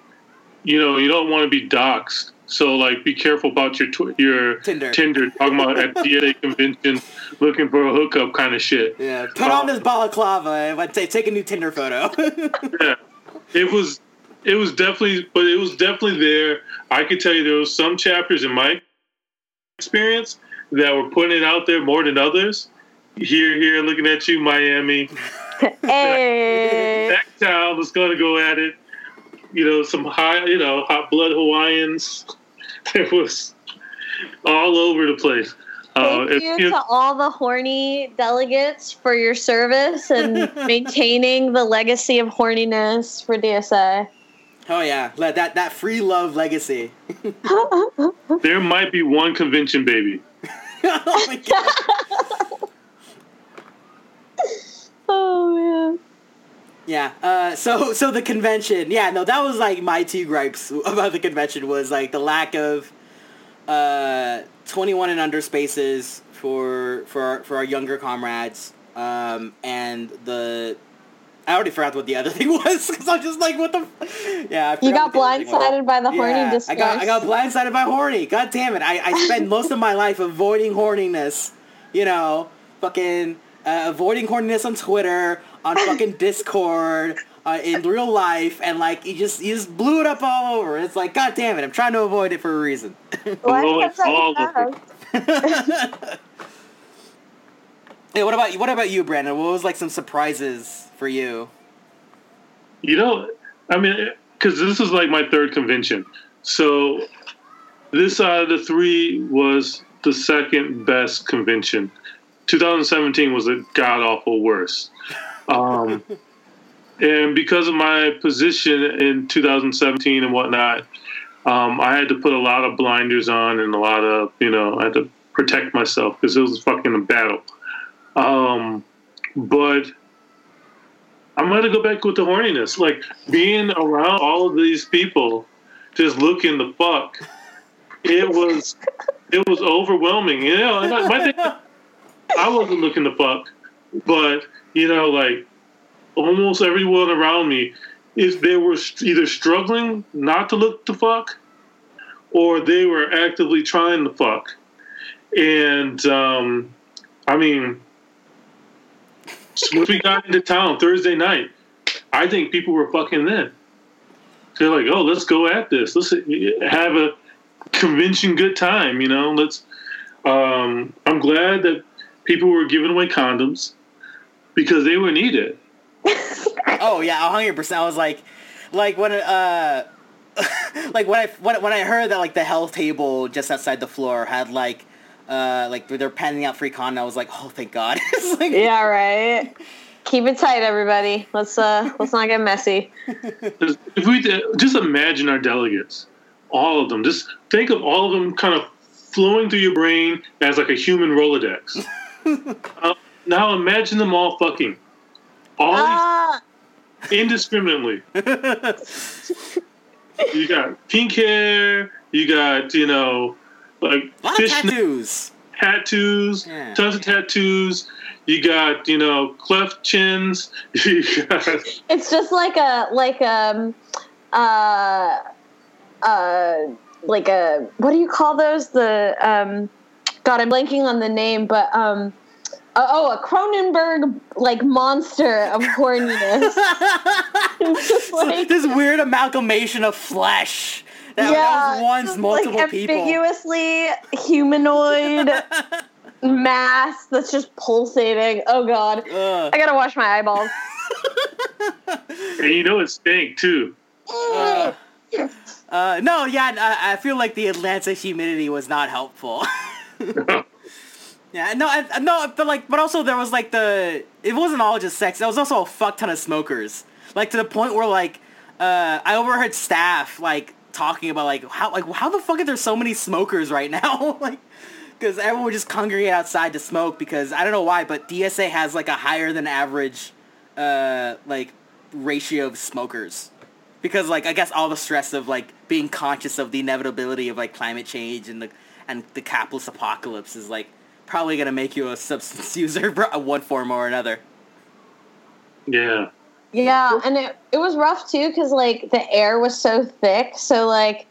you know, you don't want to be doxxed, so like, be careful about your tw- your Tinder. Tinder talking about at DSA convention looking for a hookup kind of shit. yeah, put on this balaclava and let's say take a new Tinder photo. Yeah, it was it was definitely, but it was definitely there. I could tell you there was some chapters in my experience that were putting it out there more than others. Here, here, looking at you, Miami. hey. That town was going to go at it. You know, some high, you know, hot blood Hawaiians. It was all over the place. Uh, Thank if you you- to all the horny delegates for your service and maintaining the legacy of horniness for DSA. oh yeah, that that free love legacy. there might be one convention baby. oh my god. Oh man. Yeah. Uh, so so the convention. Yeah. No, that was like my two gripes about the convention was like the lack of uh, 21 and under spaces for for our, for our younger comrades, um, and the. I already forgot what the other thing was because I'm just like, what the? F- yeah, I You got what the other thing was. blindsided by the horny Yeah, discourse. I got I got blindsided by horny. God damn it! I, I spent most of my life avoiding horniness. You know, fucking uh, avoiding horniness on Twitter, on fucking Discord, uh, in real life, and like you just you just blew it up all over. It's like, god damn it! I'm trying to avoid it for a reason. Why Blow it was I all proud? over. yeah, what about you? What about you, Brandon? What was like some surprises for you? You know, I mean, because this is like my third convention. So this out of the three was the second best convention. 2017 was a god awful worst. Um, and because of my position in 2017 and whatnot, um, I had to put a lot of blinders on and a lot of, you know, I had to protect myself because it was fucking a battle. Um, but I'm gonna go back with the horniness. Like being around all of these people, just looking the fuck. It was, it was overwhelming. You know, my thing, I wasn't looking the fuck, but you know, like almost everyone around me, if they were either struggling not to look the fuck, or they were actively trying to fuck. And um, I mean, once we got into town Thursday night, I think people were fucking then. They're like, "Oh, let's go at this. Let's have a convention good time." You know, let's. Um, I'm glad that people were giving away condoms because they were needed. Oh yeah, hundred percent. I was like, like when uh, like when I when, when I heard that like the health table just outside the floor had like uh like they're panning out free condom, I was like, oh thank God. like, Yeah, right. Keep it tight, everybody. Let's uh let's not get messy. If we just imagine our delegates, all of them, just think of all of them kind of flowing through your brain as like a human Rolodex. uh, now imagine them all fucking, all Ah, indiscriminately. you got pink hair. You got you know like a lot of fish tattoos. tattoos, Yeah. tons of tattoos. You got you know cleft chins. You got it's just like a like um uh uh like a what do you call those the um God, I'm blanking on the name, but um, oh, a Cronenberg like monster of horniness. It's like- this weird amalgamation of flesh that, that yeah, was once just, multiple like, people. ambiguously humanoid mass that's just pulsating. Oh God, Ugh. I gotta wash my eyeballs. And you know it stink too. Uh, uh, no, yeah, I, I feel like the Atlanta humidity was not helpful. Yeah, no, I, no, but like, but also there was like the, it wasn't all just sex. There was also a fuck ton of smokers, like to the point where like, uh, I overheard staff like talking about like how like how the fuck are there so many smokers right now, like. Because everyone would just congregate outside to smoke because I don't know why, but DSA has like a higher than average, uh, like ratio of smokers because like I guess all the stress of like being conscious of the inevitability of like climate change and the and the capitalist apocalypse is like probably gonna make you a substance user for one form or another. Yeah. Yeah, and it it was rough too because like the air was so thick. So like,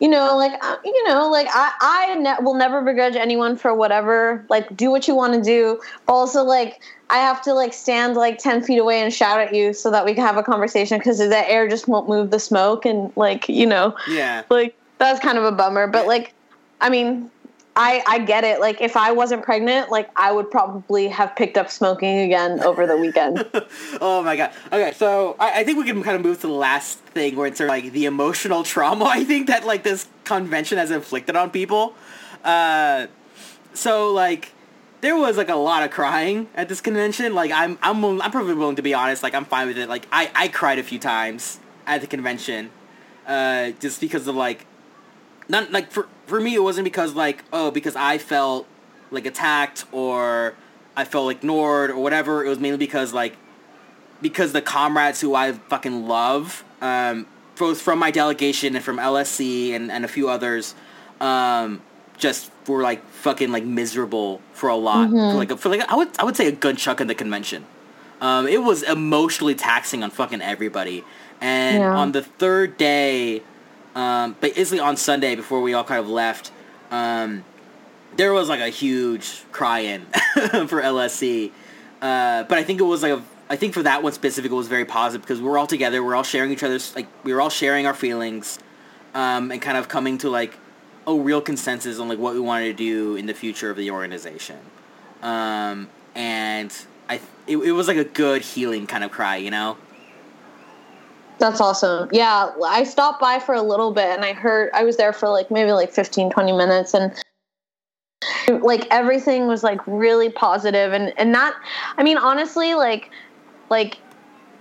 you know, like uh, you know, like I I ne- will never begrudge anyone for whatever. Like, do what you want to do. But also like. I have to like stand like ten feet away and shout at you so that we can have a conversation because the air just won't move the smoke and like you know Yeah. like that's kind of a bummer but like i mean i i get it like if i wasn't pregnant like i would probably have picked up smoking again over the weekend oh my god. Okay, so I, I think we can kind of move to the last thing where it's sort of like the emotional trauma I think that like this convention has inflicted on people. Uh, so like there was like a lot of crying at this convention. Like I'm I'm I'm probably willing to be honest. Like I'm fine with it. Like I I cried a few times at the convention, uh, just because of like not like for for me it wasn't because like oh because I felt like attacked or I felt ignored or whatever. It was mainly because like because the comrades who I fucking love, um, both from my delegation and from LSC and, and a few others, um, just were like fucking like miserable for a lot. For like a, for like I would I would say a good chunk of the convention. Um, it was emotionally taxing on fucking everybody. And Yeah. on the third day, um, but basically on Sunday before we all kind of left, um, there was like a huge cry-in for LSC. Uh, but I think it was like a, I think for that one specific, it was very positive because we were all together. We are all sharing each other's like we were all sharing our feelings, um, and kind of coming to like a real consensus on like what we wanted to do in the future of the organization. Um, and I it, it was like a good healing kind of cry, you know. That's awesome. Yeah i stopped by for a little bit and i heard i was there for like maybe like 15 20 minutes and like everything was like really positive and and not i mean honestly like like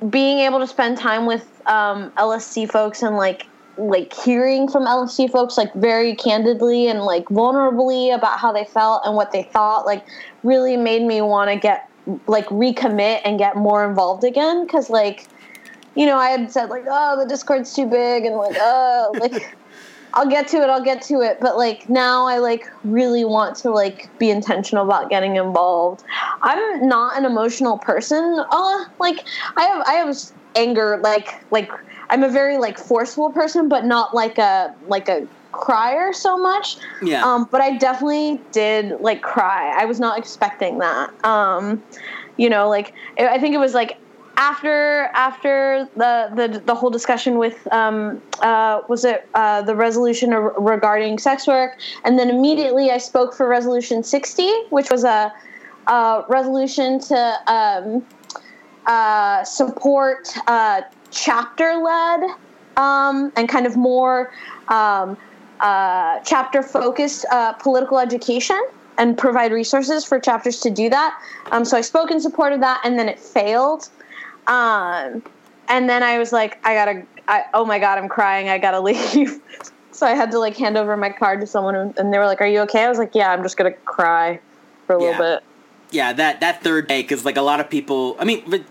being able to spend time with um lsc folks and like like hearing from lsc folks like very candidly and like vulnerably about how they felt and what they thought like really made me want to get like recommit and get more involved again because like you know i had said like oh the discord's too big and like oh like I'll get to it. I'll get to it. But like now, I like really want to like be intentional about getting involved. I'm not an emotional person. Uh, like I have I have anger. Like like I'm a very like forceful person, but not like a like a crier so much. Yeah. Um, but I definitely did like cry. I was not expecting that. Um, you know, like I I think it was like after after the the, the whole discussion with um, uh, was it uh, the resolution ar- regarding sex work, and then immediately I spoke for resolution sixty, which was a, a resolution to um, uh, support uh, chapter led um, and kind of more um, uh, chapter focused uh, political education and provide resources for chapters to do that. Um, so I spoke in support of that, and then it failed. Um, and then I was like, I gotta, I, oh my god, I'm crying. I gotta leave. so I had to like hand over my card to someone, and they were like, "Are you okay?" I was like, "Yeah, I'm just gonna cry for a Yeah. little bit." yeah that that third day because like a lot of people i mean but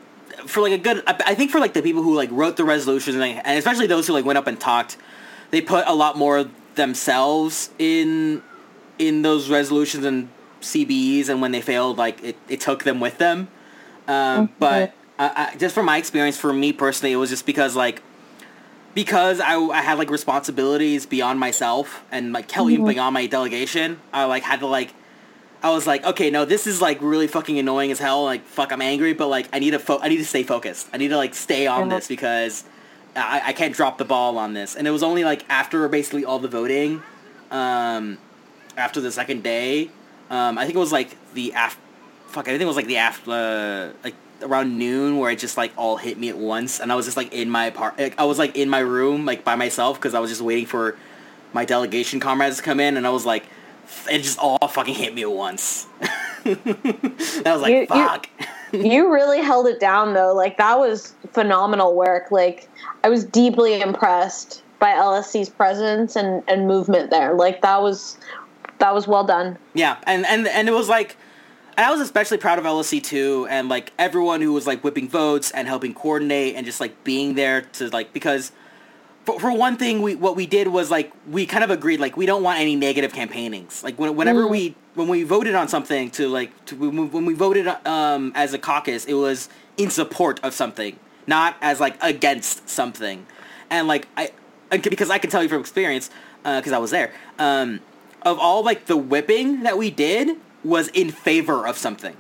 for like a good I, think for like the people who like wrote the resolutions and, like, and especially those who like went up and talked they put a lot more themselves in in those resolutions and cbes and when they failed like it, it took them with them um, but I, I, just from my experience for me personally it was just because like because I, I had like responsibilities beyond myself and like hell even beyond my delegation i like had to like I was like, okay, no, this is like really fucking annoying as hell. Like, fuck, I'm angry, but like, I need to fo- I need to stay focused. I need to like stay on this because I, I can't drop the ball on this. And it was only like after basically all the voting, um, after the second day, um, I think it was like the af, fuck, I think it was like the after, uh, like around noon where it just like all hit me at once, and I was just like in my part, like, I was like in my room like by myself because I was just waiting for my delegation comrades to come in, and I was like, it just all fucking hit me at once. I was like, You- you- fuck. you really held it down though. Like that was phenomenal work. Like I was deeply impressed by LSC's presence and, and movement there. Like that was that was well done. Yeah, and and and it was like, and I was especially proud of LSC too, and like everyone who was like whipping votes and helping coordinate and just like being there to like because. For, for one thing, we what we did was like we kind of agreed like we don't want any negative campaignings. Like when, whenever we when we voted on something to like to, when we- voted um, as a caucus, it was in support of something, not as like against something. And like I, because I can tell you from experience, because I was there. Um, of all like the whipping that we did was in favor of something.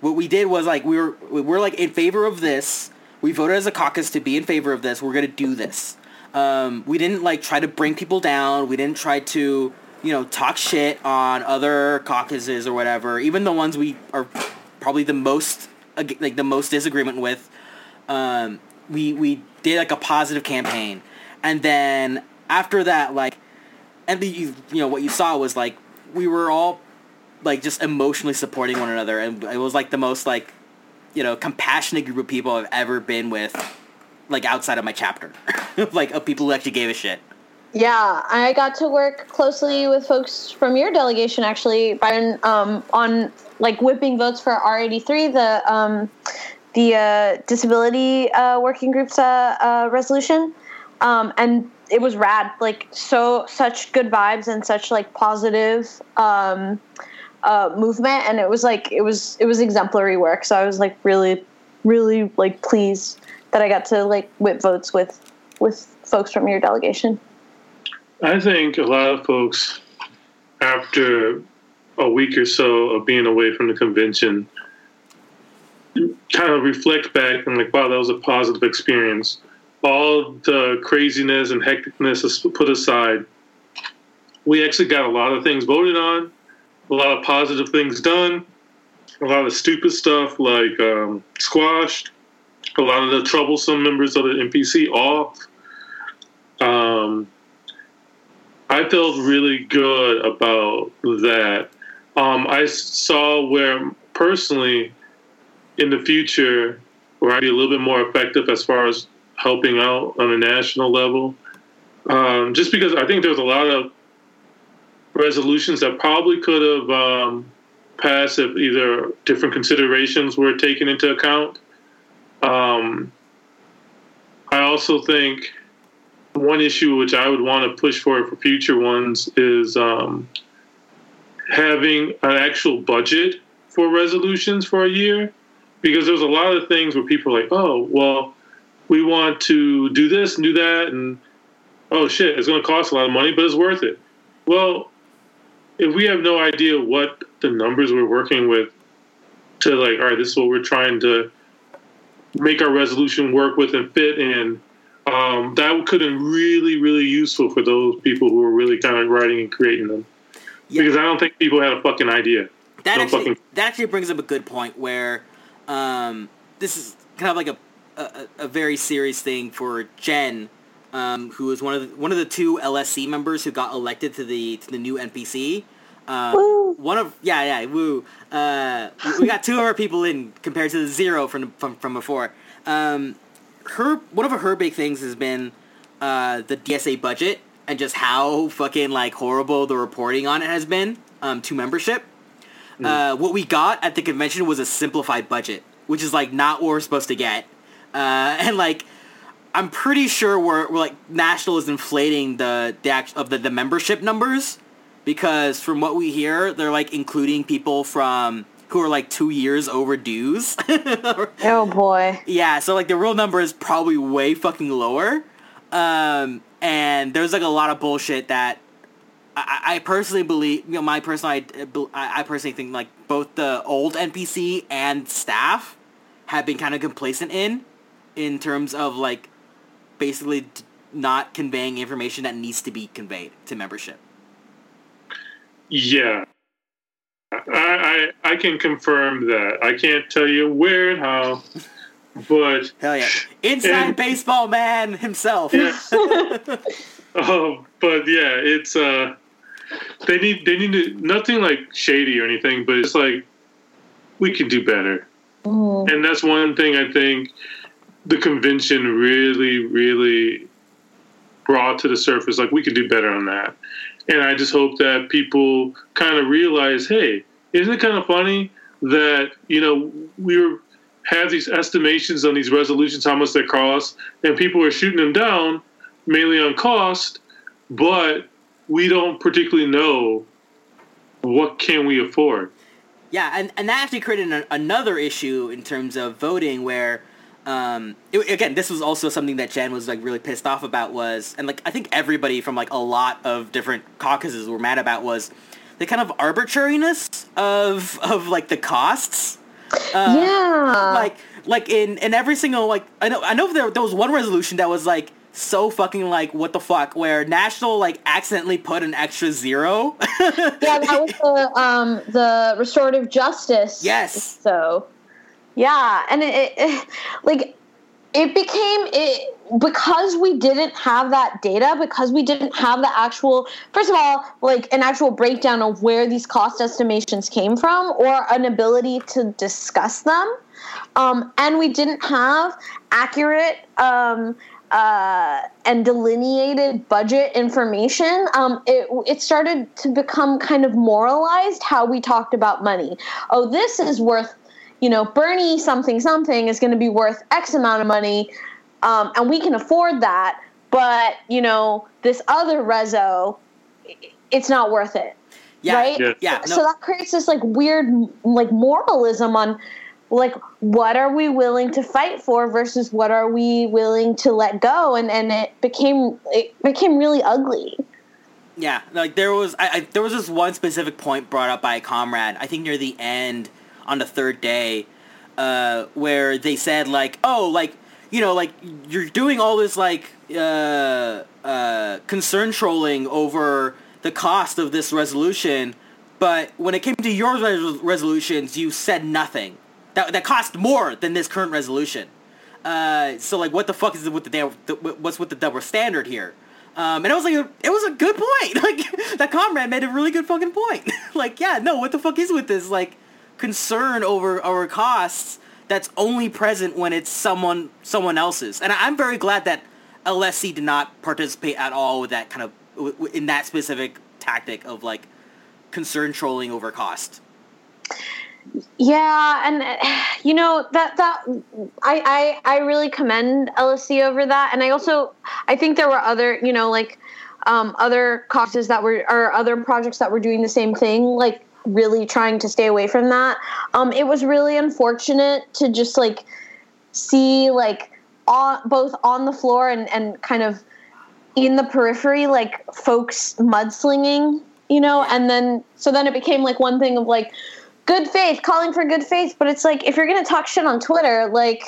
What we did was like we were we're like in favor of this. We voted as a caucus to be in favor of this. We're gonna do this. Um, we didn't like try to bring people down. We didn't try to you know talk shit on other caucuses or whatever. Even the ones we are probably the most like the most disagreement with. Um, we we did like a positive campaign, and then after that, like and the, you, you know what you saw was like we were all like just emotionally supporting one another and it was like the most like you know compassionate group of people i've ever been with like outside of my chapter like of people who actually gave a shit Yeah, I got to work closely with folks from your delegation actually, Byron, um, on like whipping votes for R83, the um, the uh, disability uh, working group's uh, uh, resolution, um, and it was rad. Like so, such good vibes and such like positive um, uh, movement, and it was like it was it was exemplary work. So I was like really, really like pleased that I got to like whip votes with with folks from your delegation. I think a lot of folks, after a week or so of being away from the convention, kind of reflect back and like, wow, that was a positive experience. All the craziness and hecticness is put aside. We actually got a lot of things voted on, a lot of positive things done, a lot of stupid stuff like um, squashed, a lot of the troublesome members of the NPC off. Um, I felt really good about that. Um, I saw where personally, in the future, where I'd be a little bit more effective as far as helping out on a national level. Um, just because I think there's a lot of resolutions that probably could have um, passed if either different considerations were taken into account. Um, I also think one issue which I would want to push for for future ones is um, having an actual budget for resolutions for a year, because there's a lot of things where people are like, oh, well, we want to do this and do that, and oh shit, it's going to cost a lot of money, but it's worth it. Well, if we have no idea what the numbers we're working with to like, all right, this is what we're trying to make our resolution work with and fit in um, that could have been really, really useful for those people who were really kind of writing and creating them. Yeah. Because I don't think people had a fucking idea. that No actually fucking- that actually brings up a good point where um, this is kind of like a, a a very serious thing for Jen, um, was one of the, one of the two LSC members who got elected to the to the new NPC. Uh, one of yeah yeah woo. Uh, we- we got two of our people in compared to the zero from from from before. Um, her one of her big things has been uh, the DSA budget and just how fucking like horrible the reporting on it has been um, to membership. Uh, what we got at the convention was a simplified budget, which is like not what we're supposed to get. Uh, and like, I'm pretty sure we're, we're like national is inflating the the act of the, the membership numbers because from what we hear, they're like including people from who are like two years overdues. Oh boy. Yeah, so like the real number is probably way fucking lower. Um, and there's like a lot of bullshit that I, I personally believe, you know, my personal, I, I personally think like both the old NPC and staff have been kind of complacent in, in terms of like basically not conveying information that needs to be conveyed to membership. Yeah. I, I I can confirm that. I can't tell you where and how, but Hell yeah. Inside And- baseball man himself. yeah. oh, but yeah, it's uh, they need they need to nothing like shady or anything, but it's like we can do better, and that's one thing I think the convention really really brought to the surface. Like we could do better on that, and I just hope that people kind of realize, hey, isn't it kind of funny that you know we were have these estimations on these resolutions, how much they cost, and people are shooting them down mainly on cost, but we don't particularly know what can we afford. Yeah, and, and that actually created an, another issue in terms of voting where, um, it, again, this was also something that Jen was like really pissed off about was, and like I think everybody from like a lot of different caucuses were mad about was the kind of arbitrariness of of like the costs. Uh, yeah. Like like in in every single like I know I know there there was one resolution that was like so fucking like what the fuck where national like accidentally put an extra zero. yeah, that was the um the restorative justice. Yes. So, yeah, and it, it like it became it because we didn't have that data because we didn't have the actual first of all like an actual breakdown of where these cost estimations came from or an ability to discuss them um, and we didn't have accurate um, uh, and delineated budget information, um, it, it started to become kind of moralized how we talked about money. Oh, this is worth, you know, Bernie something something is going to be worth X amount of money, um, and we can afford that. But you know, this other rezo, it's not worth it. Yeah, right? Yeah. yeah, So that creates this like weird like moralism on like what are we willing to fight for versus what are we willing to let go and and it became it became really ugly Yeah, like there was, I, I there was this one specific point brought up by a comrade. I think near the end on the third day, uh, where they said like, oh, like you know, like you're doing all this like uh, uh, concern trolling over the cost of this resolution, but when it came to your res- resolutions, you said nothing. That that cost more than this current resolution. Uh, so like, what the fuck is with the, damn- what's with the double standard here? Um, and it was like a, it was a good point. Like that comrade made a really good fucking point. like, yeah, no, what the fuck is with this like concern over our costs that's only present when it's someone someone else's? And I'm very glad that LSC did not participate at all with that kind of in that specific tactic of like concern trolling over cost. yeah and you know that that I, I i really commend lsc over that and i also i think there were other you know like um, other causes that were or other projects that were doing the same thing like really trying to stay away from that. Um, it was really unfortunate to just like see like on both on the floor and, and kind of in the periphery like folks mudslinging you know? And then so then it became like one thing of like good faith calling for good faith. But it's like if you're gonna talk shit on twitter like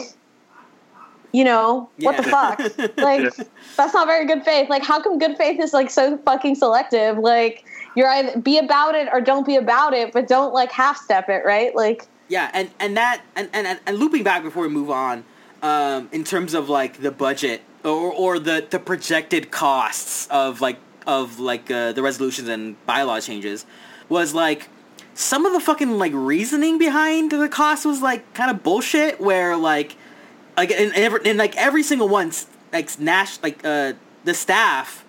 you know what the fuck? Like Yeah. that's not very good faith. Like how come good faith is like so fucking selective? Like you're either be about it or don't be about it but don't like half step it right like Yeah, and and that and, and and- looping back before we move on, um, in terms of like the budget or or the the projected costs of like of like uh, the resolutions and bylaw changes, was like some of the fucking like reasoning behind the cost was like kind of bullshit. Where like like in, in, every, in like every single one, like Nash like uh the staff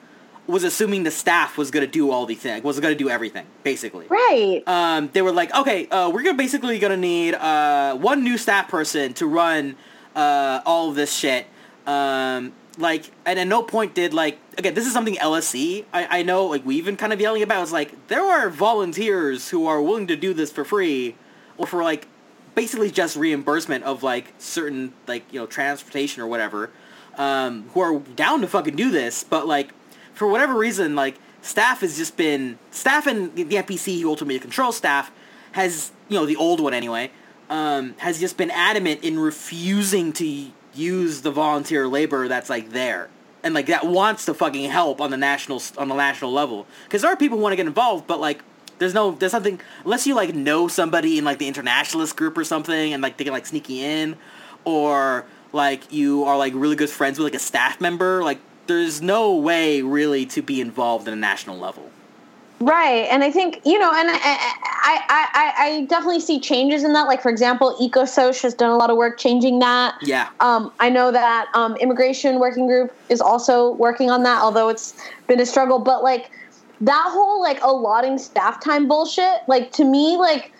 was assuming the staff was gonna do all the thing, was gonna do everything basically right um, they were like, okay, uh, we're gonna basically gonna need uh, one new staff person to run uh, all of this shit. Um, like, and at no point did like again, this is something LSC. I, I know like we've been kind of yelling about. It's like there are volunteers who are willing to do this for free, or for like basically just reimbursement of like certain like you know transportation or whatever. Um, who are down to fucking do this, but like for whatever reason, like staff has just been staff and the NPC who ultimately controls staff has you know the old one anyway um, has just been adamant in refusing to use the volunteer labor that's like there. And like that wants to fucking help on the national on the national level. Because there are people who want to get involved but like there's no there's something unless you like know somebody in like the internationalist group or something and like they can like sneak you in or like you are like really good friends with like a staff member like there's no way really to be involved in a national level Right, and I think you know, and I, I, I, I, I definitely see changes in that. Like for example, EcoSoc has done a lot of work changing that. Yeah. Um, I know that um, Immigration Working Group is also working on that, although it's been a struggle. But like that whole like allotting staff time bullshit, like to me, like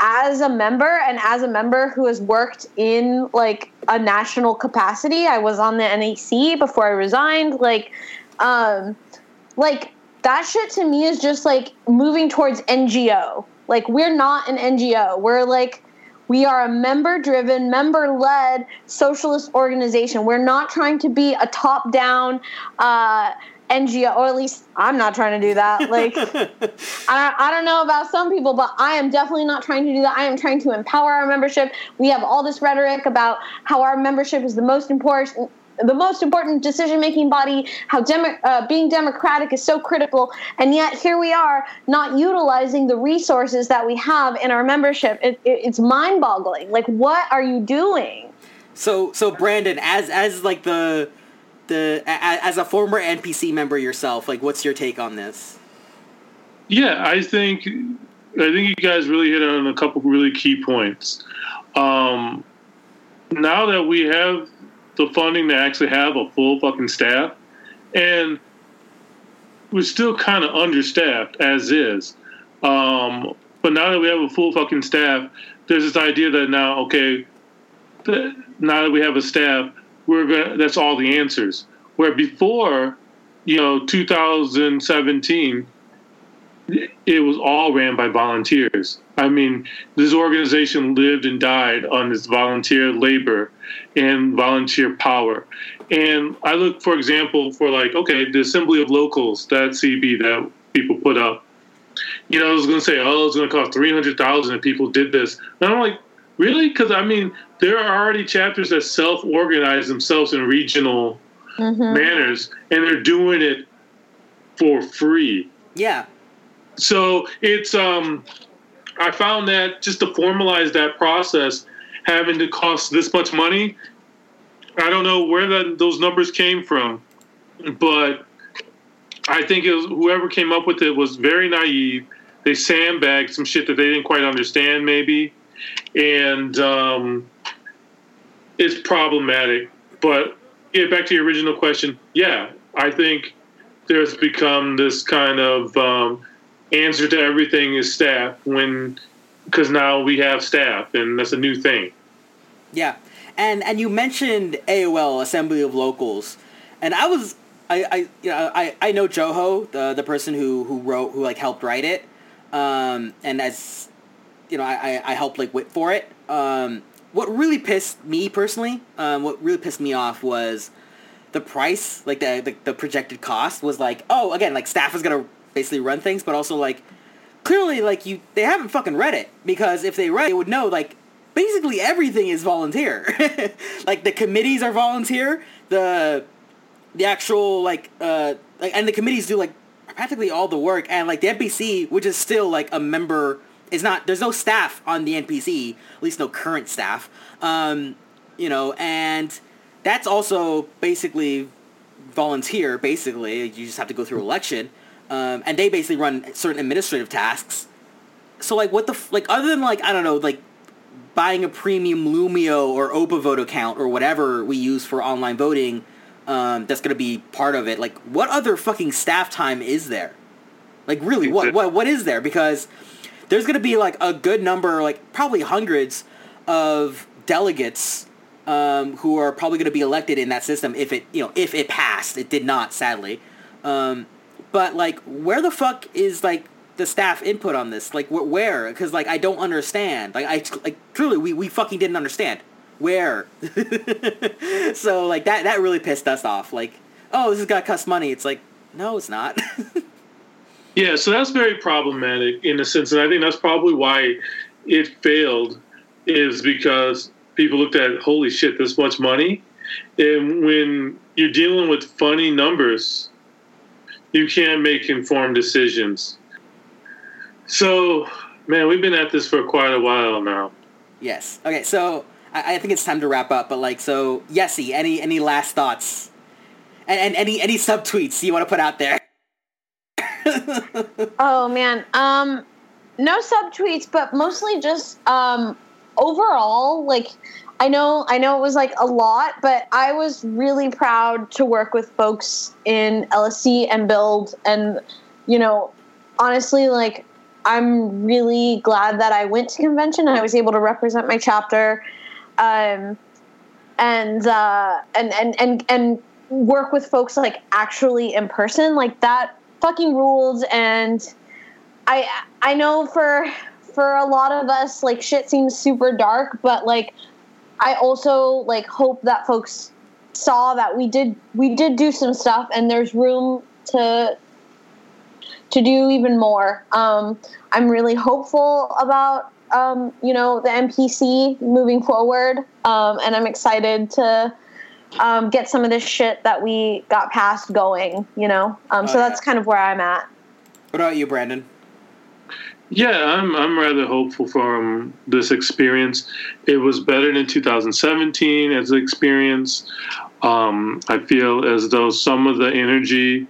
as a member and as a member who has worked in like a national capacity, I was on the NAC before I resigned. Like, um, like that shit to me is just like moving towards NGO. Like we're not an NGO. We're like we are a member driven, member led socialist organization. We're not trying to be a top down uh, NGO, or at least I'm not trying to do that. Like, I, I don't know about some people, but I am definitely not trying to do that. I am trying to empower our membership. We have all this rhetoric about how our membership is the most important the most important decision making body, how demo- uh, being democratic is so critical, and yet here we are not utilizing the resources that we have in our membership. It, it, it's mind boggling. Like, what are you doing? So so Brandon, as as like the the as a former NPC member yourself, like what's your take on this? Yeah, I think I think you guys really hit on a couple really key points. Um, now that we have the funding to actually have a full fucking staff, and we're still kind of understaffed as is. Um, but now that we have a full fucking staff, there's this idea that now, okay, that now that we have a staff, we're gonna that's all the answers. Where before, you know, 2017, it was all ran by volunteers. I mean, this organization lived and died on this volunteer labor and volunteer power. And I look, for example, for like, okay, the Assembly of Locals, that CB that people put up. You know, I was going to say, oh, it's going to cost three hundred thousand if people did this. And I'm like, really? Because I mean, there are already chapters that self-organize themselves in regional manners, and they're doing it for free. Yeah. So it's um, I found that just to formalize that process, having to cost this much money, I don't know where that those numbers came from, but I think it was whoever came up with it was very naive. They sandbagged some shit that they didn't quite understand, maybe, and um, it's problematic. But get back to your original question. Yeah, I think there's become this kind of um, answer to everything is staff when because now we have staff and that's a new thing. Yeah, and and you mentioned AOL Assembly of Locals, and I was I, I you know I, I know Joho the the person who who wrote who like helped write it, um, and as you know I, I I helped like wit for it. Um, what really pissed me personally, um, what really pissed me off was the price, like the, the the projected cost was like oh again like staff is gonna basically run things, but also like clearly like you they haven't fucking read it. Because if they read it, they would know like basically everything is volunteer. Like the committees are volunteer. The the actual like uh like and the committees do like practically all the work. And like the npc which is still like a member is not there's no staff on the npc at least no current staff um you know and that's also basically volunteer basically. You just have to go through election um, and they basically run certain administrative tasks. So like what the f- like other than like i don't know like buying a premium Loomio or OpaVote account or whatever we use for online voting um, that's going to be part of it like what other fucking staff time is there? Like really what what what is there? Because there's going to be like a good number like probably hundreds of delegates um, who are probably going to be elected in that system if it you know if it passed. It did not sadly. Um, but like where the fuck is like the staff input on this? Like wh- where? Because like i don't understand. Like i like truly we, we fucking didn't understand. Where? So like that that really pissed us off. Like oh this is gonna cost money. It's like no it's not Yeah, so that's very problematic in a sense, and I think that's probably why it failed, is because people looked at holy shit, this much money, and when you're dealing with funny numbers, you can't make informed decisions. So, man, we've been at this for quite a while now. Yes. Okay, so I, I think it's time to wrap up. But like, so Yessie, any any last thoughts, and, and any any subtweets you want to put out there? Oh man. Um no subtweets, but mostly just um overall like I know I know it was like a lot, but I was really proud to work with folks in LSC and build and you know, honestly like I'm really glad that I went to convention and I was able to represent my chapter. Um and uh and and and and work with folks like actually in person like that fucking ruled and i i know for for a lot of us like shit seems super dark but like i also like hope that folks saw that we did we did do some stuff and there's room to to do even more. Um i'm really hopeful about um you know the NPC moving forward um and i'm excited to um, get some of this shit that we got past going, you know. Um, so Oh, yeah. that's kind of where I'm at. What about you, Brandon? Yeah, I'm I'm rather hopeful from this experience. It was better than 2017 as an experience. Um, I feel as though some of the energy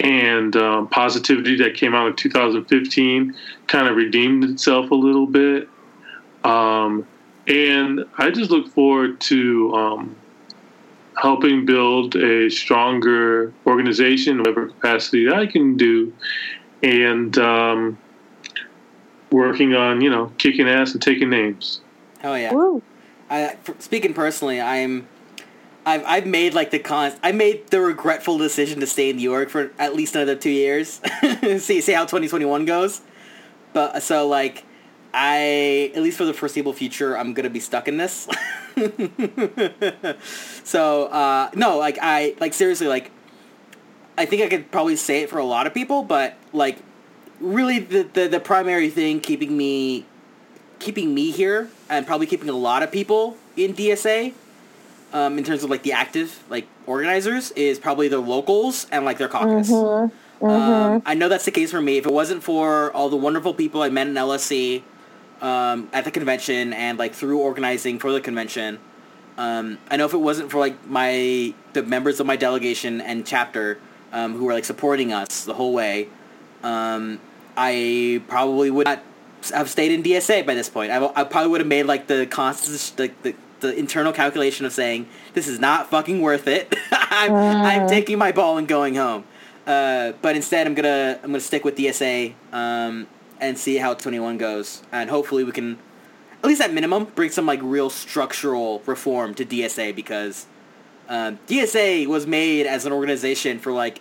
and um, positivity that came out of 2015 kind of redeemed itself a little bit. Um, and I just look forward to um, helping build a stronger organization, whatever capacity that I can do, and um, working on you know kicking ass and taking names. Oh yeah. Woo. I, speaking personally, I'm. I've, I've made like the con. I made the regretful decision to stay in New York for at least another two years. see see how 2021 goes. But so like, I at least for the foreseeable future, I'm gonna be stuck in this. so uh, no, like I like seriously like. I think I could probably say it for a lot of people, but like, really the the, the primary thing keeping me keeping me here and probably keeping a lot of people in DSA um, in terms of like the active like organizers is probably the locals and like their caucus. Um, I know that's the case for me. If it wasn't for all the wonderful people I met in LSC um, at the convention and like through organizing for the convention, um, I know if it wasn't for like my the members of my delegation and chapter um, who were like supporting us the whole way, um, I probably would not have stayed in DSA by this point. I, I probably would have made like the constant the, the, the internal calculation of saying this is not fucking worth it. I'm, I'm taking my ball and going home. Uh, but instead, I'm gonna I'm gonna stick with DSA um, and see how 21 goes, and hopefully we can, at least at minimum, bring some like real structural reform to DSA because um, DSA was made as an organization for like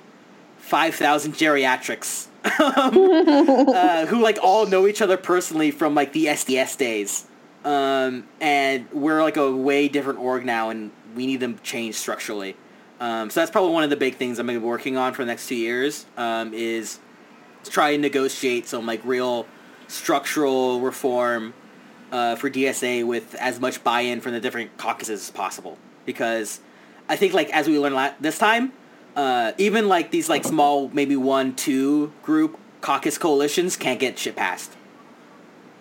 5,000 geriatrics uh, who like all know each other personally from like the SDS days. Um, and we're like a way different org now, and we need them changed structurally. Um, so that's probably one of the big things I'm gonna be working on for the next two years. Um, is to try and negotiate some like real structural reform uh, for DSA with as much buy-in from the different caucuses as possible. Because I think like as we learned la- this time, uh, even like these like small maybe one two group caucus coalitions can't get shit passed.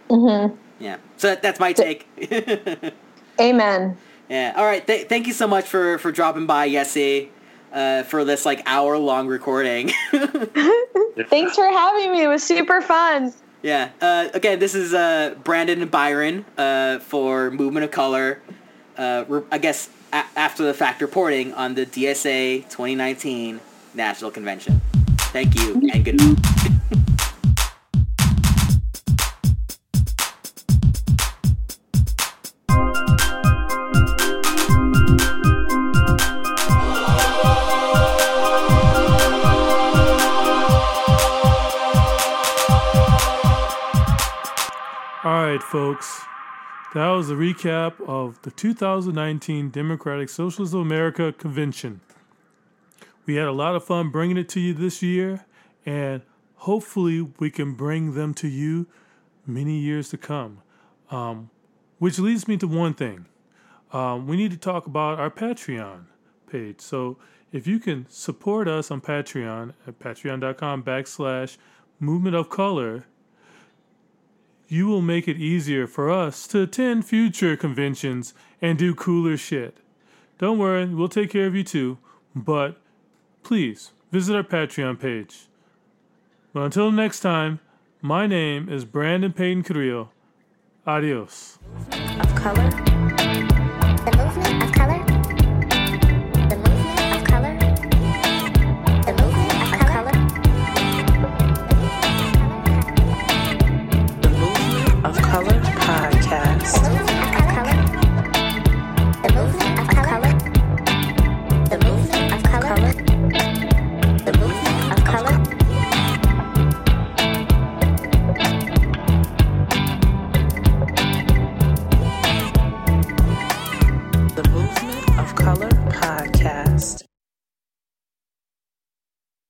Mm-hmm. Yeah. So that, that's my take. Amen. yeah. All right. Th- thank you so much for for dropping by, Yessie, uh, for this like hour long recording. Thanks for having me. It was super fun. yeah. Uh, again, this is uh, Brandon and Byron uh, for Movement of Color. Uh, re- I guess a- after the fact reporting on the DSA 2019 National Convention. Thank you and good night. Right, folks. That was a recap of the 2019 Democratic Socialists of America Convention. We had a lot of fun bringing it to you this year, and hopefully we can bring them to you many years to come. Um, which leads me to one thing. Um, we need to talk about our Patreon page. So if you can support us on Patreon at patreon.com backslash movement of color, you will make it easier for us to attend future conventions and do cooler shit. Don't worry, we'll take care of you too, but please visit our Patreon page. But until next time, my name is Brandon Payton Carrillo. Adios. of color